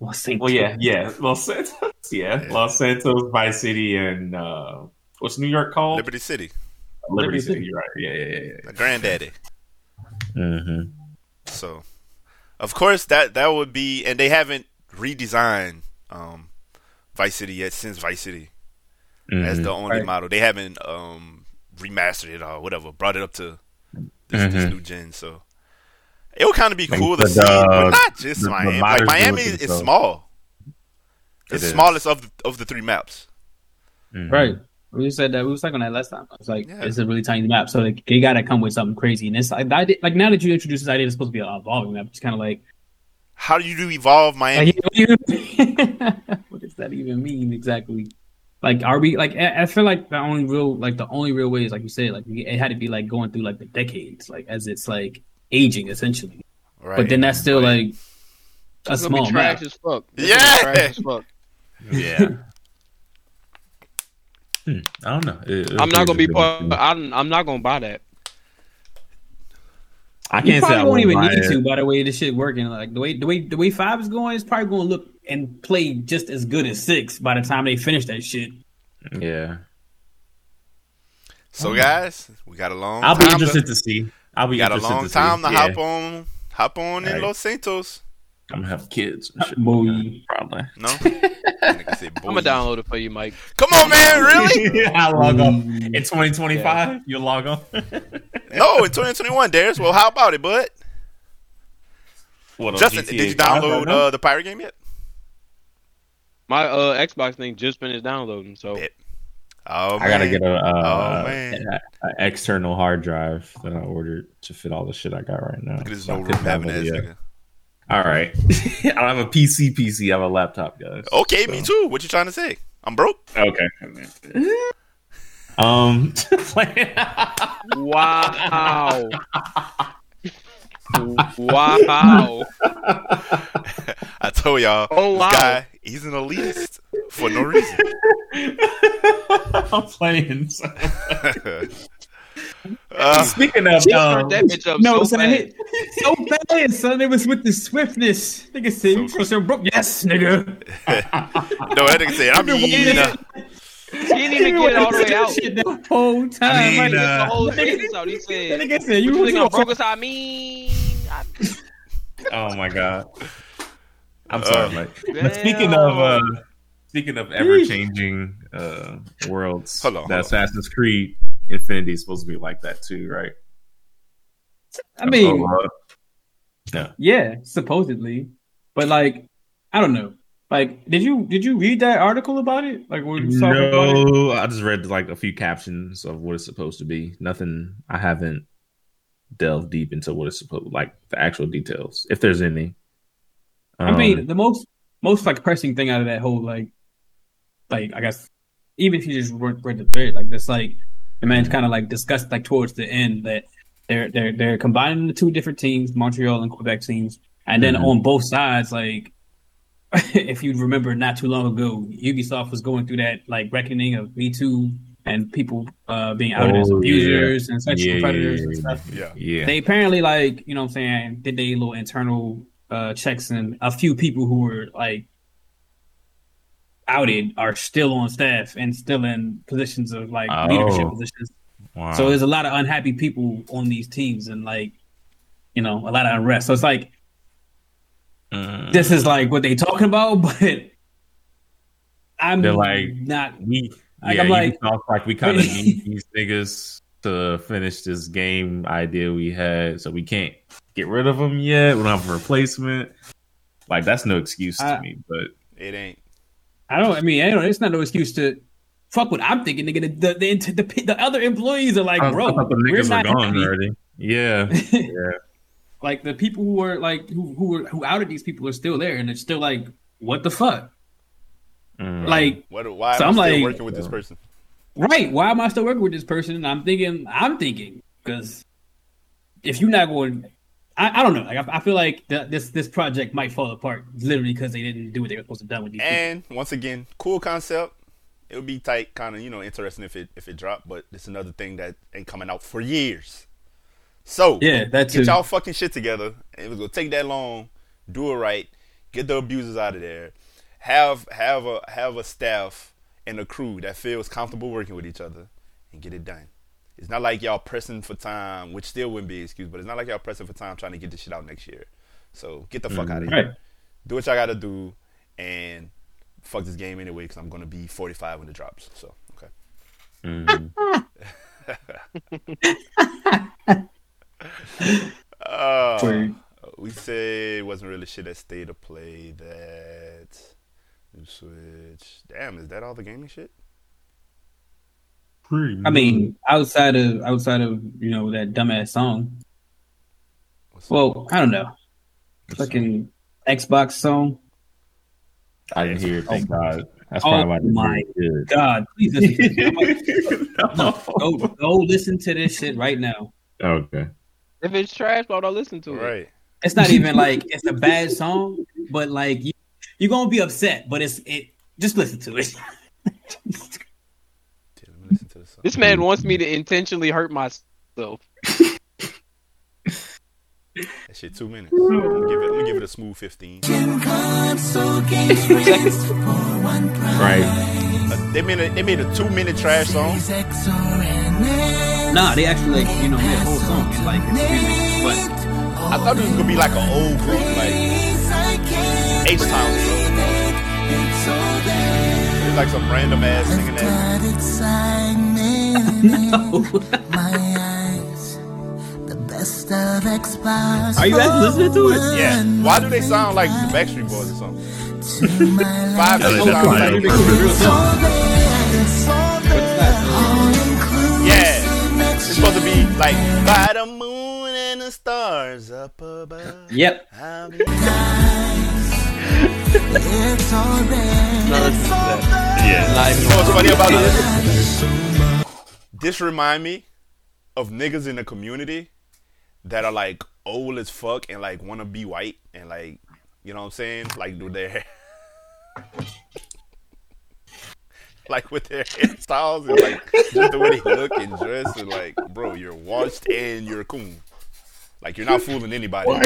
Los Santos. Well, yeah, yeah, Los Santos, yeah, Yeah. Los Santos, Vice City, and uh, what's New York called? Liberty City, Liberty Liberty City. City. Right. Yeah, yeah, yeah. the granddaddy. Mm-hmm. So, of course, that that would be, and they haven't redesigned um, Vice City yet since Vice City. That's Mhm. the only Right. model. They haven't um remastered it or whatever, brought it up to this, this Mhm. new gen. So it would kind of be Like cool to the- see, but not just the- the Miami. modders Like Miami is, themselves. small. It's is. smallest of the, of the three maps. Mhm. Right. We said that we was talking on that last time. It's like Yeah. it's a really tiny map, so like, they gotta come with something crazy. And it's like, I did, like now that you introduced this idea, it's supposed to be an evolving map. It's kind of like, How do you do evolve Miami? what, do you- what does that even mean exactly? Like, are we like? I I feel like the only real, like the only real way is like you said, like it had to be like going through like the decades, like as it's like aging essentially. right. But then that's still Right. like a It's gonna be small trash map. as fuck. It's Yeah. trash as fuck. Yeah. Hmm, I don't know. It- it I'm not gonna be appears part. I'm, I'm not gonna buy that. I You can't say probably I won't won't even need it. to by the way this shit working. Like the way the way the way five is going, it's probably going to look and play just as good as six by the time they finish that shit. Yeah, So guys, we got a long I'll be interested to, to see. I'll be we got a long to see. time to yeah. hop on hop on in Right. Los Santos. I'm gonna have kids. And shit. Boy. Probably. No? Nigga said, I'm gonna download it for you, Mike. Come on, man, really? I log on Mm. in 2025. You log on. no, in 2021, Darius. Well, how about it, bud? What, Justin, GTA did you download uh, the pirate game yet? My uh, Xbox thing just finished downloading, so Bet. Oh, I gotta get a, uh, Oh, man. a- a external hard drive that I ordered to fit all the shit I got right now. Look at this So I no could room having download ass it, nigga. All right, I don't have a PC. PC. I have a laptop, guys. Okay, me too. What you trying to say? I'm broke. Okay. Um. wow, wow. I told y'all. Oh, this wow. guy, he's an elitist for no reason. I'm playing. Uh, Speaking of, um, that bitch up No, so son, fast. so fast, son. It was with the swiftness. Nigga said, you So- so. Yes, nigga. no, that nigga said, I mean, Yeah. He didn't even get it all the way out. Shit the whole time. I mean, like, Get uh, the whole Nigga- sentence out. He that said, nigga said, "You, you, you think you I'm broke as I mean?" I, oh my god. I'm sorry, Uh, Mike. But speaking of, uh, speaking of ever changing uh, worlds, Hold on, the hold on. Assassin's Creed Infinity is supposed to be like that too, right? I mean, Oh, uh, yeah, supposedly, but like, I don't know. Like, did you did you read that article about it? Like, where you talking about it? no, I just read like a few captions of what it's supposed to be. Nothing. I haven't delved deep into what it's supposed like the actual details, if there's any. I mean, Um, the most most like pressing thing out of that whole like, like I guess, even if you just read, read the thread, like this, like the man's kind of like discussed like towards the end that they're they're they're combining the two different teams, Montreal and Quebec teams, and then Mhm. on both sides, like if you remember, not too long ago, Ubisoft was going through that like reckoning of Me Too and people uh, being outed as Oh, abusers and sexual yeah, yeah, predators yeah, and stuff yeah. yeah. they apparently like you know what I'm saying did they little internal uh checks and a few people who were like outed are still on staff and still in positions of like Oh. leadership positions. Wow. So there's a lot of unhappy people on these teams and like you know a lot of unrest. So it's like Mm. this is like what they talking about, but I'm They're like, not we Like, yeah, I'm like- Ubisoft, like we kind of need these niggas to finish this game idea we had, so we can't get rid of them yet. We don't have a replacement. Like that's no excuse to I- me, but It ain't. I don't. I mean, I don't. It's not no excuse to fuck what I'm thinking. Nigga, the the, the, the, the other employees are like, I, bro, I thought the we're niggas not were gone happy. already. Yeah, yeah. like the people who were like who who were who outed these people are still there, and it's still like, what the fuck? Mm. Like, What? Why So am I'm still like- working with this person? right? Why am I still working with this person? And I'm thinking, I'm thinking because if you're not going, I, I don't know. Like I, I feel like the, this this project might fall apart literally because they didn't do what they were supposed to do with these. people. And once again, cool concept. It would be tight, kind of you know interesting if it if it dropped, but it's another thing that ain't coming out for years. So Yeah, that too. get y'all fucking shit together. It was gonna take that long. Do it right. Get the abusers out of there. Have have a have a staff and a crew that feels comfortable working with each other and get it done. It's not like y'all pressing for time, which still wouldn't be an excuse, but it's not like y'all pressing for time trying to get this shit out next year. So get the fuck out of here Right. do what y'all gotta do and fuck this game anyway because I'm gonna be 45 when it drops. So okay. Mhm. Uh, we say it wasn't really shit at state of play that new switch. Damn, is that all the gaming shit? I mean, outside of outside of you know that dumbass song. What's Well, I don't know. Fucking Xbox song. I didn't hear it. Thank oh God. That's Oh probably why my hear it oh good. God, please listen to this. No, go, go listen to this shit right now. Okay. If it's trash, why don't listen to it? right. It's not even like it's a bad song, but like you, you're gonna be upset. But it's it. Just listen to it. Dude, let me listen to this man wants me to intentionally hurt myself. That shit two minutes. I'm gonna give it. I'm gonna give it a smooth 15. Right. Uh, they made a they made a two minute trash song. nah, they actually like you know made a whole song. It's like it's remixed, but I thought it was gonna be like an old group, like H Town. It's like some random ass singing that. are you actually listening to it? Yeah. Why do they sound like the Backstreet Boys or something? Five Yeah, minutes they sound sound like like song. yeah. It's supposed to be like by the moon and the stars up above. Yep. I'll be- Yeah. You know what's funny about this? This remind me of niggas in the community that are like old as fuck and like want to be white and like, you know what I'm saying? Like with their hair. like with their hairstyles and like just the way they look and dress and like, bro, you're washed and you're cool. Like you're not fooling anybody, bro.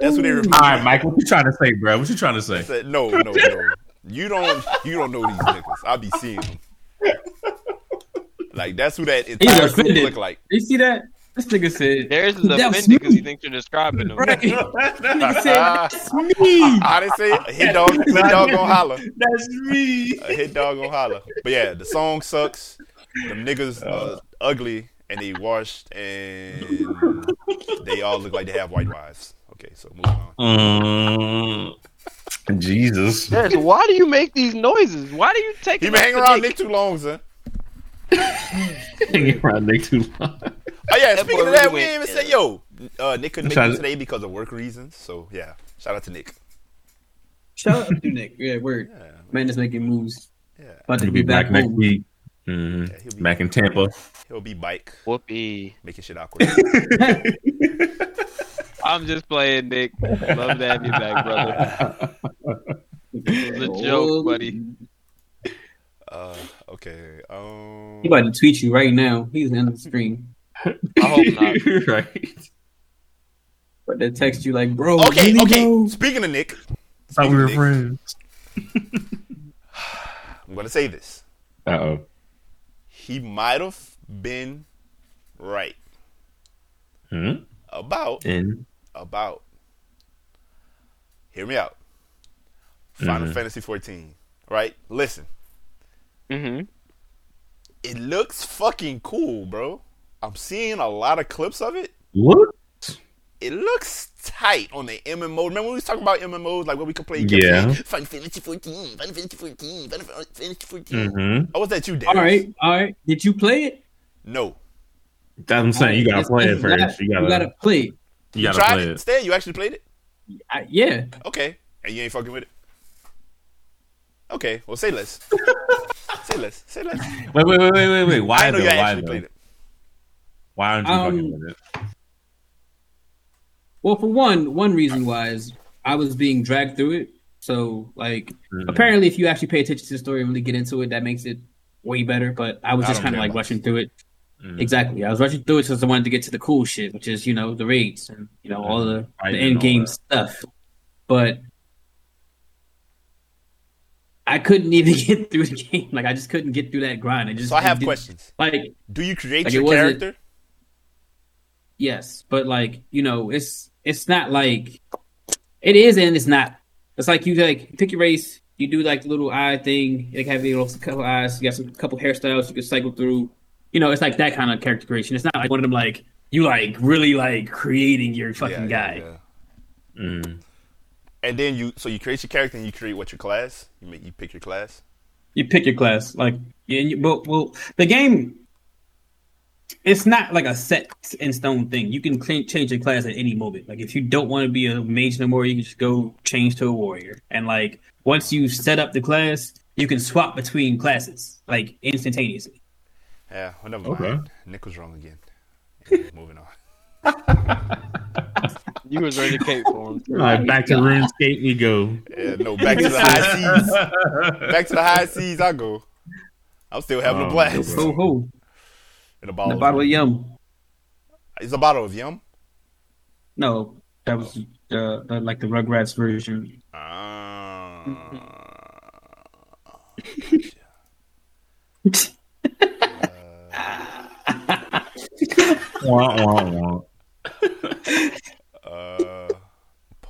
That's what they remind All me right, Mike. What you trying to say, bro? What you trying to say? said, no, no, no. You don't you don't know these niggas. I'll be seeing them. Like that's who that He's entire group offended. look like. You see that? This nigga said. There's is That was offended because he thinks you're describing him. Right. nigga said that's me. I didn't say it. Hit dog, hit dog gonna holler. That's me. A hit dog gonna holler. But yeah, the song sucks. The niggas uh, ugly and they washed and they all look like they have white wives. Okay, so move on. Mm, Jesus. There's, why do you make these noises? Why do you take? He it been up hanging to around Nick? Nick too long, son. Hanging around Nick too long. Oh yeah, That speaking boy of that, really we didn't went- even say yo. Uh, Nick couldn't make Shout it out- today because of work reasons. So yeah, shout out to Nick. Shout out to Nick. Yeah, word. Yeah, Man is making moves. yeah. About to He'll be, be back back, next home. week. hmm Yeah, he'll be Back in Tampa. He'll be bike, Whoopee. making shit awkward. I'm just playing, Nick. Love to have you back, brother. It was a joke, buddy. uh, okay. Um, He about to tweet you right now. He's in the stream. I hope not. right. But they text you like, bro. okay, really, okay. bro? Speaking of Nick, Thought we Speaking were Nick, friends. I'm gonna say this. Uh oh. He might have been right Hmm? about And about. Hear me out. Final Mhm. Fantasy 14. Right? Listen, hmm it looks fucking cool, bro. I'm seeing a lot of clips of it. what? It looks tight on the MMO. Remember when we was talking about MMOs, like what we could play? Yeah. Final Fantasy 14, Final Fantasy 14, Final Fantasy 14. Mm-hmm. Oh, was that you, Darius? All right, all right. Did you play it? No. That's what I'm saying. You gotta play it first. not- You gotta, you gotta play it. you gotta Tried play it it. instead? You actually played it? I, yeah. Okay. And you ain't fucking with it? Okay. Well, say less. say less. Say less. Wait, wait, wait, wait, wait, wait. Why I though? Why actually though? played it. Why aren't you Um, fucking with it? Well, for one, one reason why is I was being dragged through it. So, like, Mhm. apparently, if you actually pay attention to the story and really get into it, that makes it way better. But I was just kind of like about rushing through it. Mhm. Exactly, I was rushing through it because I wanted to get to the cool shit, which is you know the raids and you know all the, the end game stuff. But I couldn't even get through the game. Like I just couldn't get through that grind. I just So I have didn't- questions. Like Do you create Like, your character? Yes, but like you know, it's it's not like it is and it's not. It's like you like pick your race, You do like the little eye thing. They have little couple eyes. You got some couple hairstyles you can cycle through. You know, it's like that kind of character creation. It's not like one of them like you like really like creating your fucking Yeah, yeah, guy. yeah. Mm. And then you, so you create your character and you create what your class. You make, you pick your class. You pick your class, like yeah. You, but well, the game, it's not like a set in stone thing. You can change your class at any moment. Like if you don't want to be a mage no more, you can just go change to a warrior. And like once you set up the class, you can swap between classes like instantaneously. Yeah, well, never Okay. mind. Nick was wrong again. Yeah, moving on. You was ready to cape for him. All right, back to RuneScape we go. Yeah, no, back to the high seas. Back to the high seas I go. I'm still having a Oh, blast. Ho ho! In a bottle, The bottle of of yum. It's a bottle of yum. No, that was uh, the, like the Rugrats version. Ah. Wah, wah, wah.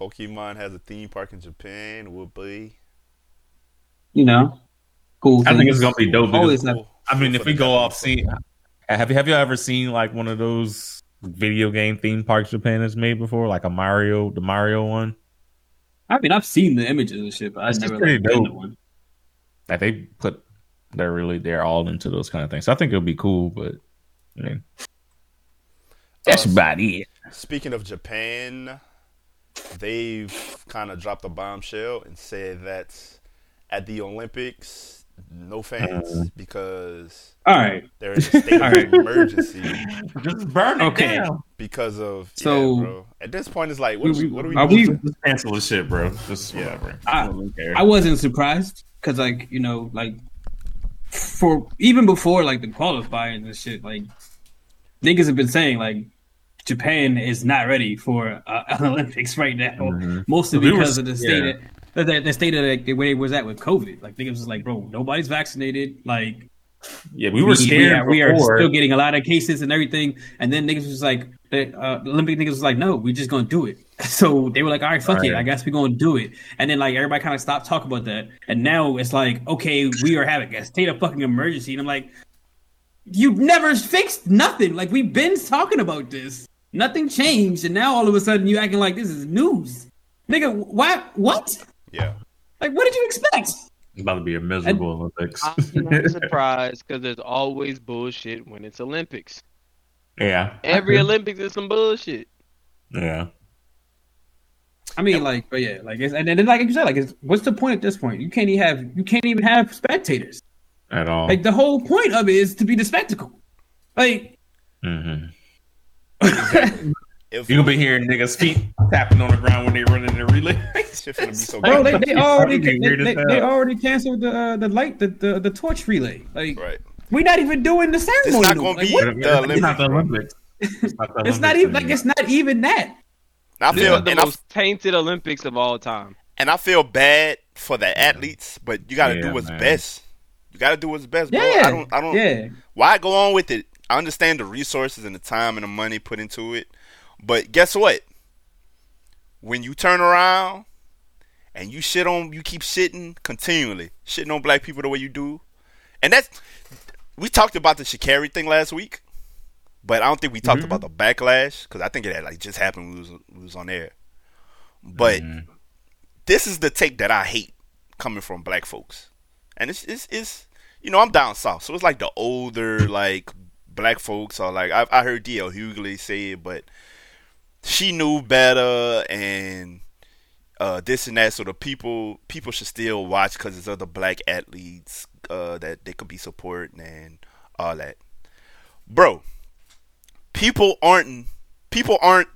Pokemon has a theme park in Japan. Would be. You know, cool. I think it's gonna be dope. because- Always have- I mean, Cool if we go off, see, have you have you ever seen like one of those video game theme parks Japan has made before, like a Mario, the Mario one? I mean, I've seen the images and shit, but I've never like, been to one. Like they put, they're really they're all into those kind of things. So I think it'll be cool, but I mean, that's Uh, about it. Speaking of Japan, they've kind of dropped a bombshell and said that at the Olympics, no fans Mm. because All right. they're in a state of All right. emergency Just burn it Okay. down. because of So- yeah, bro. At this point, it's like, what, are we, what are we Are doing? we- Just cancel the shit, bro. Just Yeah. whatever. I- don't. I wasn't surprised because, like, you know, like for even before like the qualifying and shit, like niggas have been saying like Japan is not ready for uh, an Olympics right now, Mhm. mostly We were- because of the state yeah. of, the, the state of like, the way it was at with COVID. Like niggas was like, bro, nobody's vaccinated. Like yeah, we were scared. We are, we are still getting a lot of cases and everything. And then niggas was like, the, uh, Olympic niggas was like, no, we're just gonna do it. So they were like, all right, fuck it. Right. I guess we're gonna do it. And then like everybody kind of stopped talking about that. And now it's like, okay, we are having a state of fucking emergency. And I'm like, you've never fixed nothing. Like we've been talking about this. Nothing changed, and now all of a sudden you acting like this is news, nigga. Why? What? Yeah. Like, what did you expect? It's about to be a miserable Olympics. I'm not surprised because there's always bullshit when it's Olympics. yeah, Every Olympics is some bullshit. yeah. I mean, like, but yeah, like, it's, and then like you said, like, it's, what's the point at this point? You can't even have you can't even have spectators. At all. Like, the whole point of it is to be the spectacle. Like, hmm If You gonna be hearing niggas feet tapping on the ground when they running the relay. shit finna be so bro, they, they already they, they, they already canceled the uh, the light the, the the torch relay. Like, Right. we're not even doing the ceremony. It's ceremony. not gonna more. Like, be what? the it's not the Olympics. Olympics. It's not, the It's not even like it's not even that. I This feel is the and I, most tainted Olympics of all time. and I feel bad for the athletes, but you got to Yeah, do what's man. best. You got to do what's best, bro. Yeah, I don't. I don't. yeah. Why go on with it? I understand the resources and the time and the money put into it, but guess what? When you turn around and you shit on, you keep shitting continually, shitting on black people the way you do, and that's we talked about the Sha'Carri thing last week, but I don't think we talked mm-hmm. about the backlash because I think it had like just happened when we was, we was on air. But mm-hmm. this is the take that I hate coming from black folks, and it's it's, it's you know I'm down south, so it's like the older like black folks are like I, I heard DL Hughley say it, but she knew better and uh, this and that. So the people people should still watch because there's other black athletes uh, that they could be supporting and all that. Bro, people aren't people aren't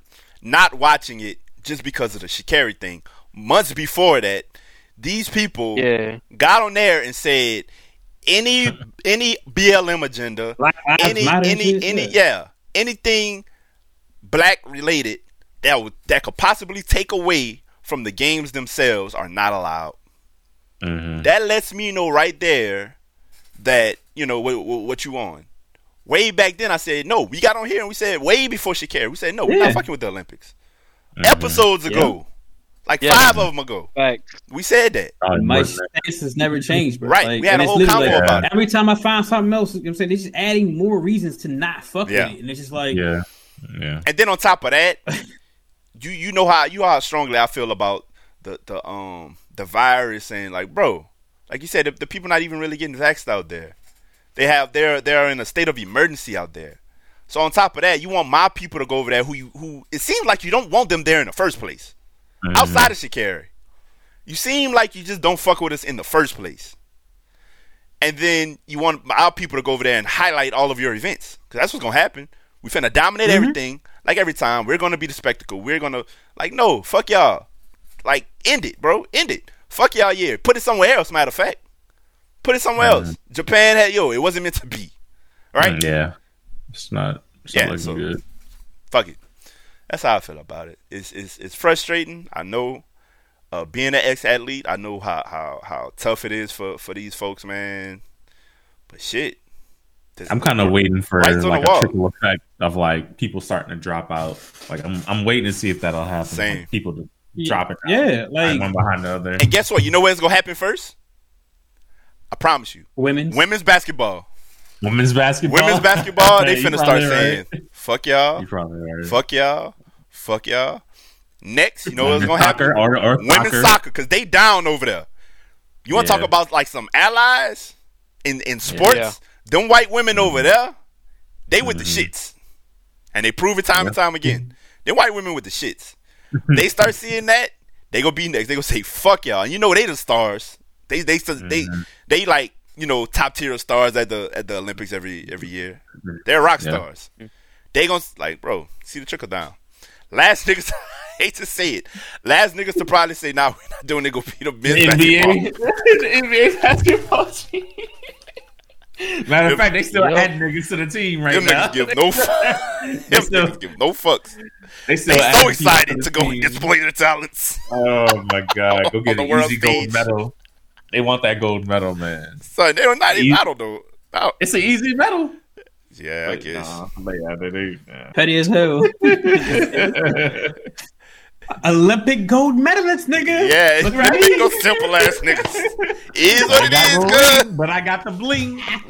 not watching it just because of the Sha'Carri thing. Months before that, these people Yeah. got on there and said any any BLM agenda, Black any any any yeah. yeah, anything black related that would that could possibly take away from the games themselves are not allowed. Mhm. That lets me know right there that you know what, what, what you on. Way back then, I said no. We got on here and we said way before Sha'Carri. We said no, we're not fucking with the Olympics. Episodes ago, Like Yeah. five of them ago. Facts. We said that. My more stance has never changed, bro. Right, Like, we had a whole literally convo like, about it. Every time I find something else, you know what I'm saying they're just adding more reasons to not fuck Yeah. with it, and it's just like, yeah, yeah. And then on top of that, you you know how you know how strongly I feel about the the um the virus and like bro, like you said, the, the people not even really getting vaxxed out there. They have they're they're in a state of emergency out there. So on top of that, you want my people to go over there who you who it seems like you don't want them there in the first place. Mhm. Outside of Sha'Carri. You seem like you just don't fuck with us in the first place. And then you want our people to go over there and highlight all of your events. Because that's what's going to happen. We finna dominate mm-hmm. everything. Like every time. We're going to be the spectacle. We're going to, like, no, fuck y'all. Like, end it, bro. End it. Fuck y'all year. Put it somewhere else, matter of fact. Put it somewhere mm-hmm. else. Japan had, yo, it wasn't meant to be. Right? Mm, yeah, it's not. It's Yeah, not so- good. fuck it. That's how I feel about it. It's it's, it's frustrating. I know. Uh, being an ex athlete, I know how, how, how tough it is for, for these folks, man. But shit, This- I'm kind of waiting for like a wall. trickle effect of like people starting to drop out. Like I'm, I'm waiting to see if that'll happen. Same. Like, people to drop it. out, yeah, like like one behind the other. And guess what? You know what's gonna happen first? I promise you. women's. Women's basketball. Women's basketball. Women's basketball. They You finna start probably saying, right. "Fuck y'all, You probably right. fuck y'all, fuck y'all." Next, you know what's gonna Soccer happen? or, or Women's soccer. soccer, because they down over there. You want to Yeah. talk about like some allies in in sports? Yeah. Them white women over there, they with the Mhm. shits, and they prove it time and time again. Them white women with the shits. they start seeing that, they gonna be next. They gonna say fuck y'all. And you know they the stars. They they they Mhm. they like you know top tier of stars at the at the Olympics every every year. They're rock Yeah. stars. They gonna like bro. See the trickle down. Last niggas, I hate to say it. Last niggas to probably say, "Nah, we're not doing it." Go be the men's basketball. NBA, the NBA basketball team. Matter of fact, they still Yeah. add niggas to the team right Them now. niggas give no fucks. Them still, niggas give no fucks. they They still so excited the to go team. display their talents. Oh my god, go get the an world easy gold medal. They want that gold medal, man. Son, they don't not even. I don't know. I- It's an easy medal. Yeah, I guess. nah, but yeah, they, they, yeah. petty as hell. Olympic gold medalist, nigga. Yeah, Look right. right. they go simple ass niggas. Is what I it got good. ring, but I got the bling. I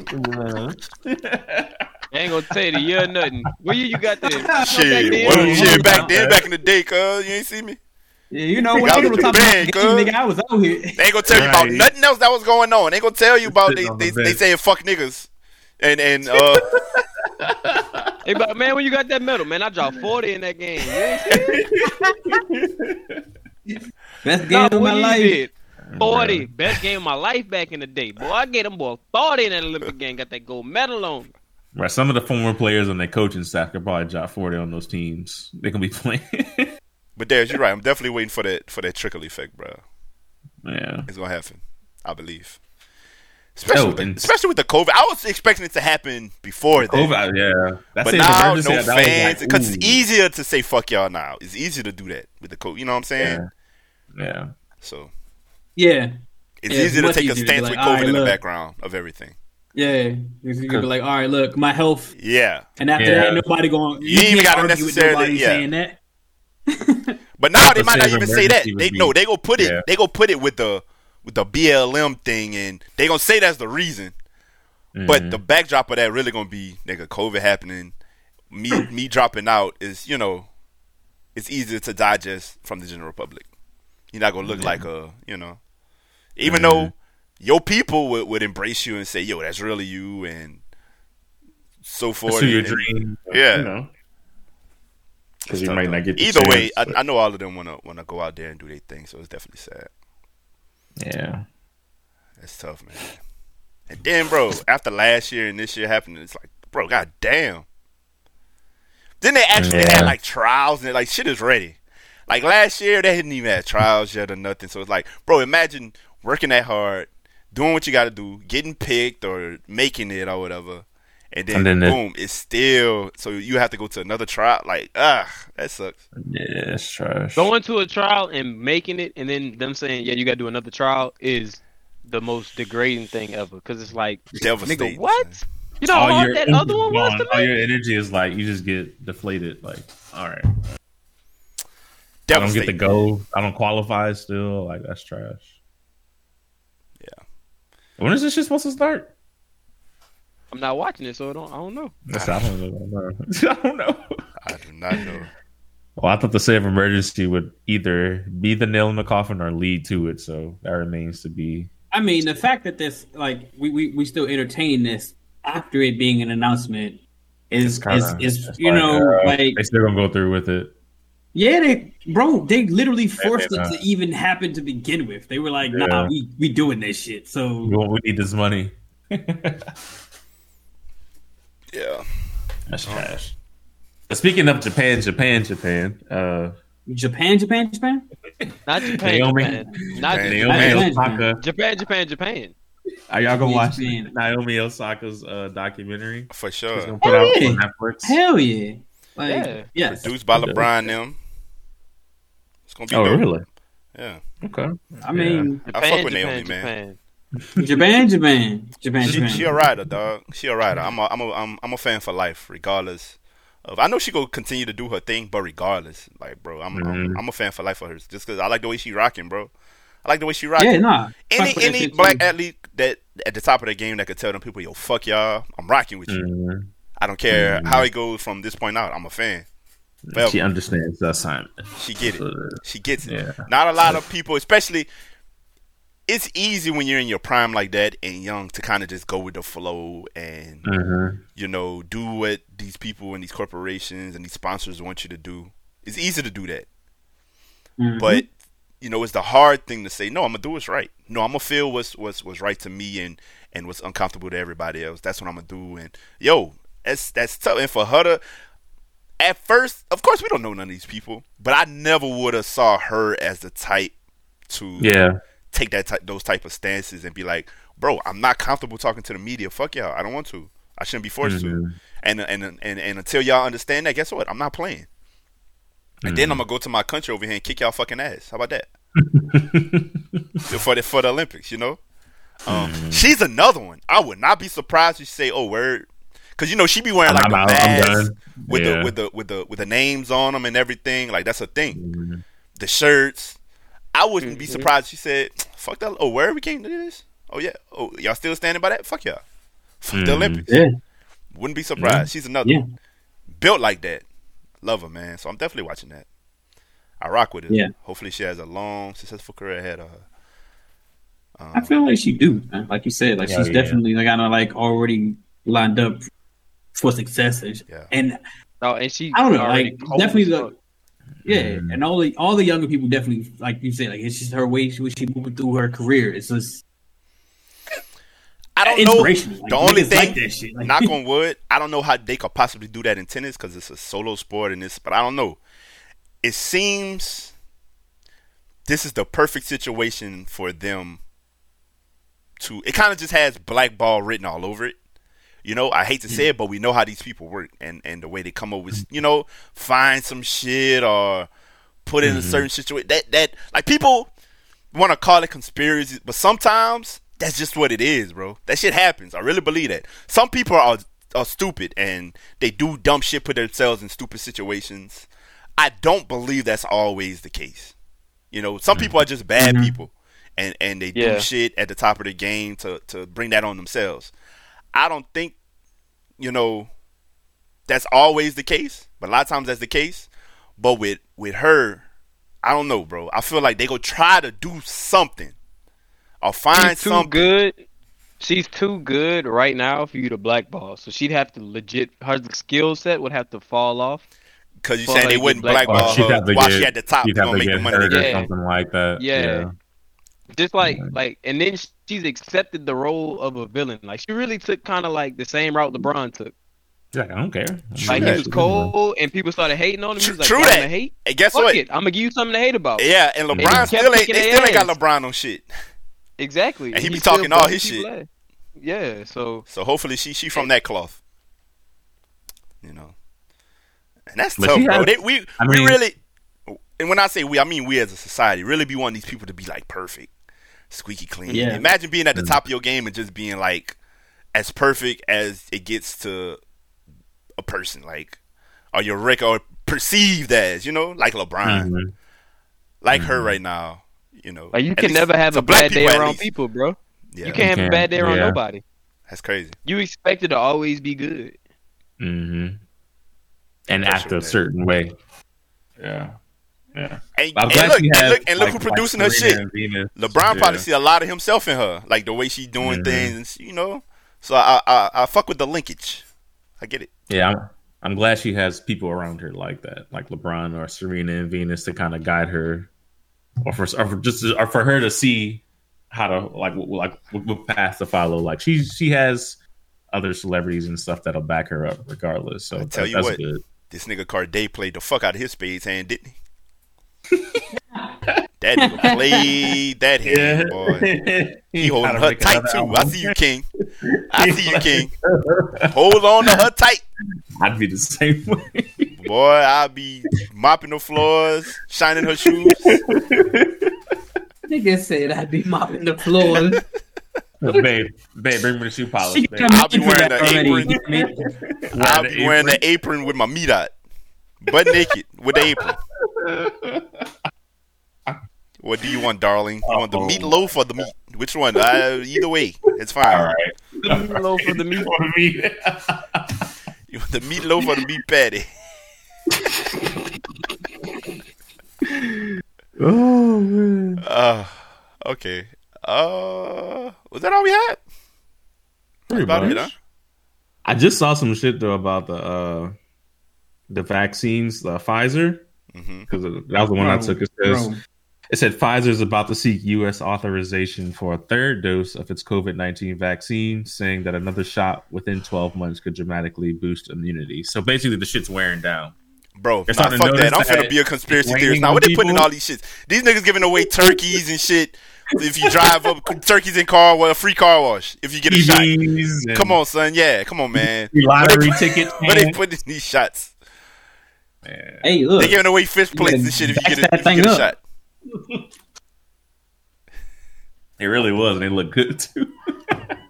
ain't gonna tell you the year nothing. Where you, you got that? Shit, then. shit, back then, back in the day, cuz you ain't see me. Yeah, you know when Y'all I was get talking the about the game, nigga, I was out here. They ain't gonna tell you about nothing else that was going on. They ain't gonna tell you about they Sitting they, the they saying fuck niggas. And and uh Hey, but man, when you got that medal, man, I dropped forty in that game. Best game Nah, of my life. did. Forty, best game of my life back in the day. Boy, I get them boy forty in that Olympic game. Got that gold medal on. Right, some of the former players on their coaching staff could probably drop forty on those teams. They can be playing. But Darius, you're right. I'm definitely waiting for that for that trickle effect, bro. yeah, It's gonna happen. I believe. Especially, Oh, with the, especially with the COVID. I was expecting it to happen before then. COVID, yeah. That's But now, no that was fans. like, Because it's easier to say fuck y'all now. It's easier to do that with the COVID. You know what I'm saying? Yeah. Yeah. So Yeah, it's Yeah, it's easier to take a easier to stance like, with COVID right, in the background of everything. yeah. You could be like, all right, look, my health, Yeah. and after Yeah. that, nobody going. You ain't even gotta argue with necessarily- nobody yeah. saying that. But now they But might not even say that. They be- no, they go put it. They go put it with the with the BLM thing, and they gonna say that's the reason. But Mhm. the backdrop of that really gonna be nigga COVID happening. Me me dropping out is you know, it's easier to digest from the general public. You're not gonna look like a you know, even Mhm. though your people would, would embrace you and say yo that's really you and so forth. pursue your and- dream. Yeah. You know. Because you might not get the Either way, I, I know all of them wanna wanna go out there and do their thing, so it's definitely sad. Yeah. That's tough, man. And then, bro, after last year and this year happening, it's like, bro, god damn. Then they actually Yeah. had like trials and like shit is ready. Like last year, they hadn't even had trials yet or nothing. So it's like, bro, imagine working that hard, doing what you got to do, getting picked or making it or whatever, and then, And then it- boom, it's still. So you have to go to another trial. Like, ah, that sucks. Yeah, it's trash. Going to a trial and making it, and then them saying, "Yeah, you got to do another trial," is the most degrading thing ever. Because it's like, nigga, what? You know how all hard that other one was gone. to all your energy is like you just get deflated. Like, all right, I don't get to go. I don't qualify still. Like that's trash. Yeah. When is this shit supposed to start? I'm not watching it, so I don't. I don't know. That's, I don't know. I don't know. I do not know. Well, I thought the state of emergency would either be the nail in the coffin or lead to it. So that remains to be. I mean, the fact that this, like, we we, we still entertain this after it being an announcement is kinda- is, is it's you know uh, like they still gonna go through with it. yeah they bro they literally forced they it to even happen to begin with. They were like, Yeah. nah, we we doing this shit. So We, we need this money. Yeah. That's trash. But speaking of Japan, Japan, Japan, uh, Japan, Japan, Japan. Not Japan. Naomi. Japan. Not Naomi Naomi Japan. Osaka. Japan. Japan. Japan. Are y'all gonna watch Japan. Naomi Osaka's uh, documentary? For She's sure. gonna put out Hey. on Netflix. Hell yeah, like Yeah. yes, Produced by LeBron and them. It's gonna be Oh, dope. really? Yeah. Okay. I mean I fuck with Japan. Naomi, man. Japan. Japan, Japan, Japan, She, Japan. she a rider, dog. She a rider. I'm a, I'm a, I'm, I'm a fan for life, regardless of. I know she gonna continue to do her thing, but regardless, like, bro, I'm, I'm, Mhm. I'm a fan for life for her. Just because I like the way she rocking, bro. I like the way she rocking. yeah, nah. any Fuck with that any shit, too. black athlete that at the top of the game that could tell them people, yo, fuck y'all, I'm rocking with you. Mhm. I don't care Mhm. how it goes from this point out. I'm a fan. Forever. She understands the assignment. She get it. She gets it. Yeah. Not a lot of people, especially. It's easy when you're in your prime like that and young to kind of just go with the flow and mhm. you know do what these people and these corporations and these sponsors want you to do. It's easy to do that, Mhm. but you know it's the hard thing to say. No, I'm gonna do what's right. No, I'm gonna feel what's what's what's right to me and and what's uncomfortable to everybody else. That's what I'm gonna do. And yo, that's that's tough. And for her to at first, of course, we don't know none of these people, but I never would have saw her as the type to Yeah. Take that type, those type of stances and be like, bro, I'm not comfortable talking to the media. Fuck y'all. I don't want to. I shouldn't be forced to. Mhm. And, and and and until y'all understand that, guess what? I'm not playing. And then I'm gonna go to my country over here and kick y'all fucking ass. How about that? for the for the Olympics, you know. Um, She's another one. I would not be surprised if you say, "Oh, word," because you know she be wearing like I'm mask with Yeah. the with the with the with the names on them and everything. Like that's a thing. Mhm. The shirts. I wouldn't be Mhm. surprised she said, "Fuck that." Oh, where we came to do this? Oh yeah. Oh, y'all still standing by that? Fuck y'all. Fuck the Mhm. Olympics. yeah, Wouldn't be surprised. She's another Yeah. one. Built like that. Love her, man. So I'm definitely watching that. I rock with it. Yeah. Hopefully she has a long, successful career ahead of her. Um, I feel like she do, man. Like you said, like Yeah, she's yeah. definitely like kind of like already lined up for success. And, Yeah. and No, and she. I don't know, already like, definitely the- fuck. Yeah, Mhm. and all the all the younger people definitely like you say, like it's just her way she was she moving through her career. It's just I don't know. Like, The only thing, like that shit. Like, knock on wood, I don't know how they could possibly do that in tennis because it's a solo sport and this, but I don't know. It seems this is the perfect situation for them to. It kind of just has black ball written all over it. You know, I hate to say it, but we know how these people work and and the way they come up with, you know, find some shit or put it in a certain situation. That that like people want to call it conspiracy, but sometimes that's just what it is, bro. That shit happens. I really believe that. Some people are are stupid and they do dumb shit, put themselves in stupid situations. I don't believe that's always the case. You know, some people are just bad Mhm. people, and and they Yeah. do shit at the top of the game to to bring that on themselves. I don't think, you know, that's always the case, but a lot of times that's the case. But with with her, I don't know, bro. I feel like they go try to do something or find She's too something. good. She's too good right now for you to blackball. So she'd have to legit. Her skill set would have to fall off. Because you Well, saying they wouldn't get black- blackball she'd her while get, she at the top. she'd They're have gonna make get the money hurt or. Yeah. something like that. Yeah. Just like like, and then she's accepted the role of a villain. Like she really took kind of like the same route LeBron took. She's like, I don't care. Like that. he was cold, and people started hating on him. He was like, True that. wanna hate? And guess Fuck what? it, I'm gonna give you something to hate about." Yeah, and he LeBron kept still ain't. They their still ain't got. LeBron on shit. Exactly. And he be talking all busting his shit. ass. Yeah. So So hopefully she she from that cloth. You know, and that's But tough, she bro. has- They, we I we really, and when I say we, I mean we as a society really be wanting these people to be like perfect, squeaky clean. Yeah. Imagine being at the Mm. top of your game and just being like as perfect as it gets to a person, like or your record perceived as, you know, like LeBron. Mhm. like her right now. You know, Like you At can least never have a bad day around least. people, bro. Yeah, You can't have a can't. bad day around Yeah. nobody. that's crazy. You expect it to always be good. hmm And That's act a certain way. Yeah. Yeah. And, and look, she and look, and look like- who like producing her shit. and. LeBron probably see a lot of himself in her, like the way she doing Mhm. things, you know. So I, I I fuck with the linkage. I get it. Yeah, I'm, I'm glad she has people around her like that, like LeBron or Serena and Venus to kind of guide her, or for, or for just or for her to see how to like like what, path to follow. Like she she has other celebrities and stuff that'll back her up regardless. So I tell that- you what. good. This nigga Carday played the fuck out of his spades hand, didn't he? that nigga played that hand, boy. He holding her tight another too. I see you, King. I see you, King. Hold on to her tight. I'd be the same way. Boy, I'd be mopping the floors, shining her shoes. Nigga said I'd be mopping the floor. babe, babe, bring me the shoe polish. Babe. I'll be wearing that the apron. I mean, I'll be wearing apron. the apron with my meat out. Butt naked with the apron. What do you want, darling? You want the Uh-oh. meatloaf or the meat? Which one? Uh, either way, it's fine. All right. Meatloaf for the meat. For me. You want the meatloaf or the meat patty? oh man. Uh, okay. Uh, was that all we had? Pretty About it, huh? I just saw some shit though about the uh the vaccines, the Pfizer, Mm-hmm. because that was the one I took. It says bro. it said Pfizer is about to seek U.S. authorization for a third dose of its COVID nineteen vaccine, saying that another shot within twelve months could dramatically boost immunity. So basically, the shit's wearing down. Bro, You're nah, starting fuck to that. I'm notice finna that be a conspiracy theorist raining now. on What they putting in all these shits? These niggas giving away turkeys and shit. If you drive up, turkeys in car, well, a free car wash if you get a shot. TVs and Come on, son. Yeah, come on, man. lottery tickets. Where they man. putting these shots? Man. Hey, look. They're giving away fish plates and shit if you get a, that if you get a shot. It really was, and they look good too.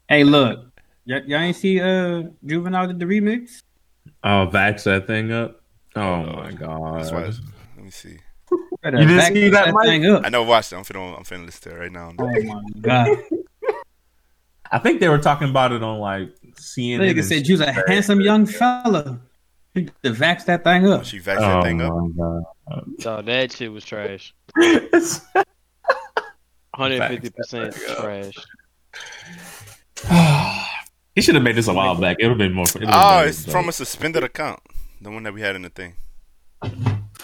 Hey, look. Y- y'all ain't see uh Juvenile did the remix? Oh, vax that thing up. Oh my god. That's why. it's- Let me see. You didn't see that, Mike? thing up. I never watched it. I'm finna, I'm finna listen to it right now. Oh my god. I think they were talking about it on like CNN. Nigga and said you was a handsome young fella. You to vax that thing up. She vaxxed Oh that thing up. Oh, my god. That shit was trash. 150 percent trash. he should have made this a while back. It would have been more. it oh, been Oh, better, it's but- from a suspended account. The one that we had in the thing.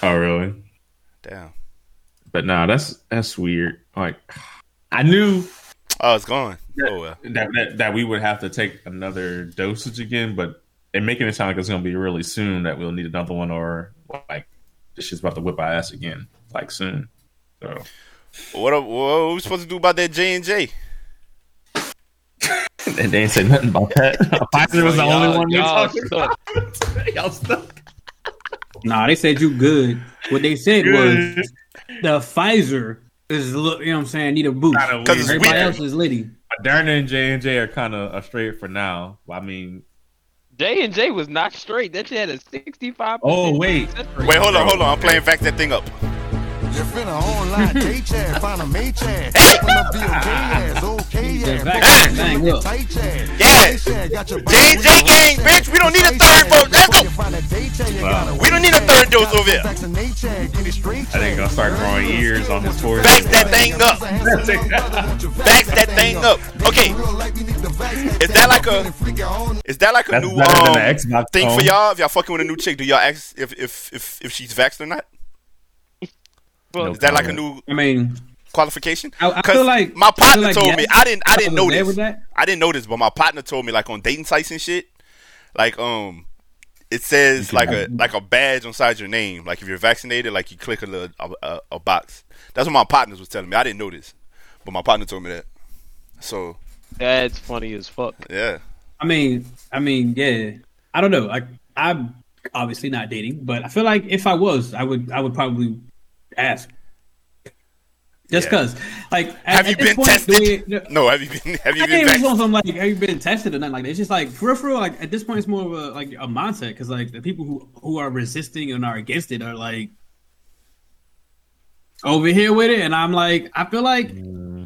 Oh, really? Damn. But no, that's that's weird. Like, I knew Oh, it's gone. Yeah. Oh well. that, that that we would have to take another dosage again, but they're making it sound like it's going to be really soon that we'll need another one, or like this shit's about to whip our ass again, like soon. So What, what, what are we supposed to do about that J and J? and they ain't say nothing about that. Pfizer was the only Y'all- one they y'all stuck. about. Y'all stuck. Nah, they said you good. What they said Good. was the Pfizer is look. You know what I'm saying? Need a boost. Kinda 'Cause it's weird. Everybody weird. else is litty. Moderna and J and J are kind of straight for now. I mean, J and J was not straight. That shit had a 65. Oh, wait. Wait, hold on, hold on. I'm playing back that thing up. You finna online date chat, find a mate chat. Open up your gay ass, okay The yeah. vax Back thing up. tight chat. Yeah. Date chat, got your J&J gang, bitch. We don't need a third vote. Let's go. Wow. We don't need a third dose over here. I think gonna start growing ears on his forehead. Vax that thing up. Vax that thing up. Okay. Is that like a is that like a That's new um, than the Xbox thing for y'all? If y'all fucking with a new chick, do y'all ask if if if, if she's vaxxed or not? Well, Is that like a new I mean, qualification? I, I 'Cause feel like my partner like told yes, me. I didn't. I didn't was know this. that. I didn't know this, but my partner told me like on dating sites and shit. Like um, it says like a like a badge inside your name. Like if you're vaccinated, like you click a little a, a, a box. That's what my partners was telling me. I didn't know this, but my partner told me that. So That's funny as fuck. yeah, I mean, I mean, yeah. I don't know. Like, I'm obviously not dating, but I feel like if I was, I would, I would probably ask. Just Yeah. because, like, at- have you at been point, tested? the way- no, have you been? Have you I been ain't even vaccinated? on like, have you been tested or nothing like that? It's just like for real. Like at this point, it's more of a like a mindset because like the people who who are resisting and are against it are like over here with it, and I'm like, I feel like Mm.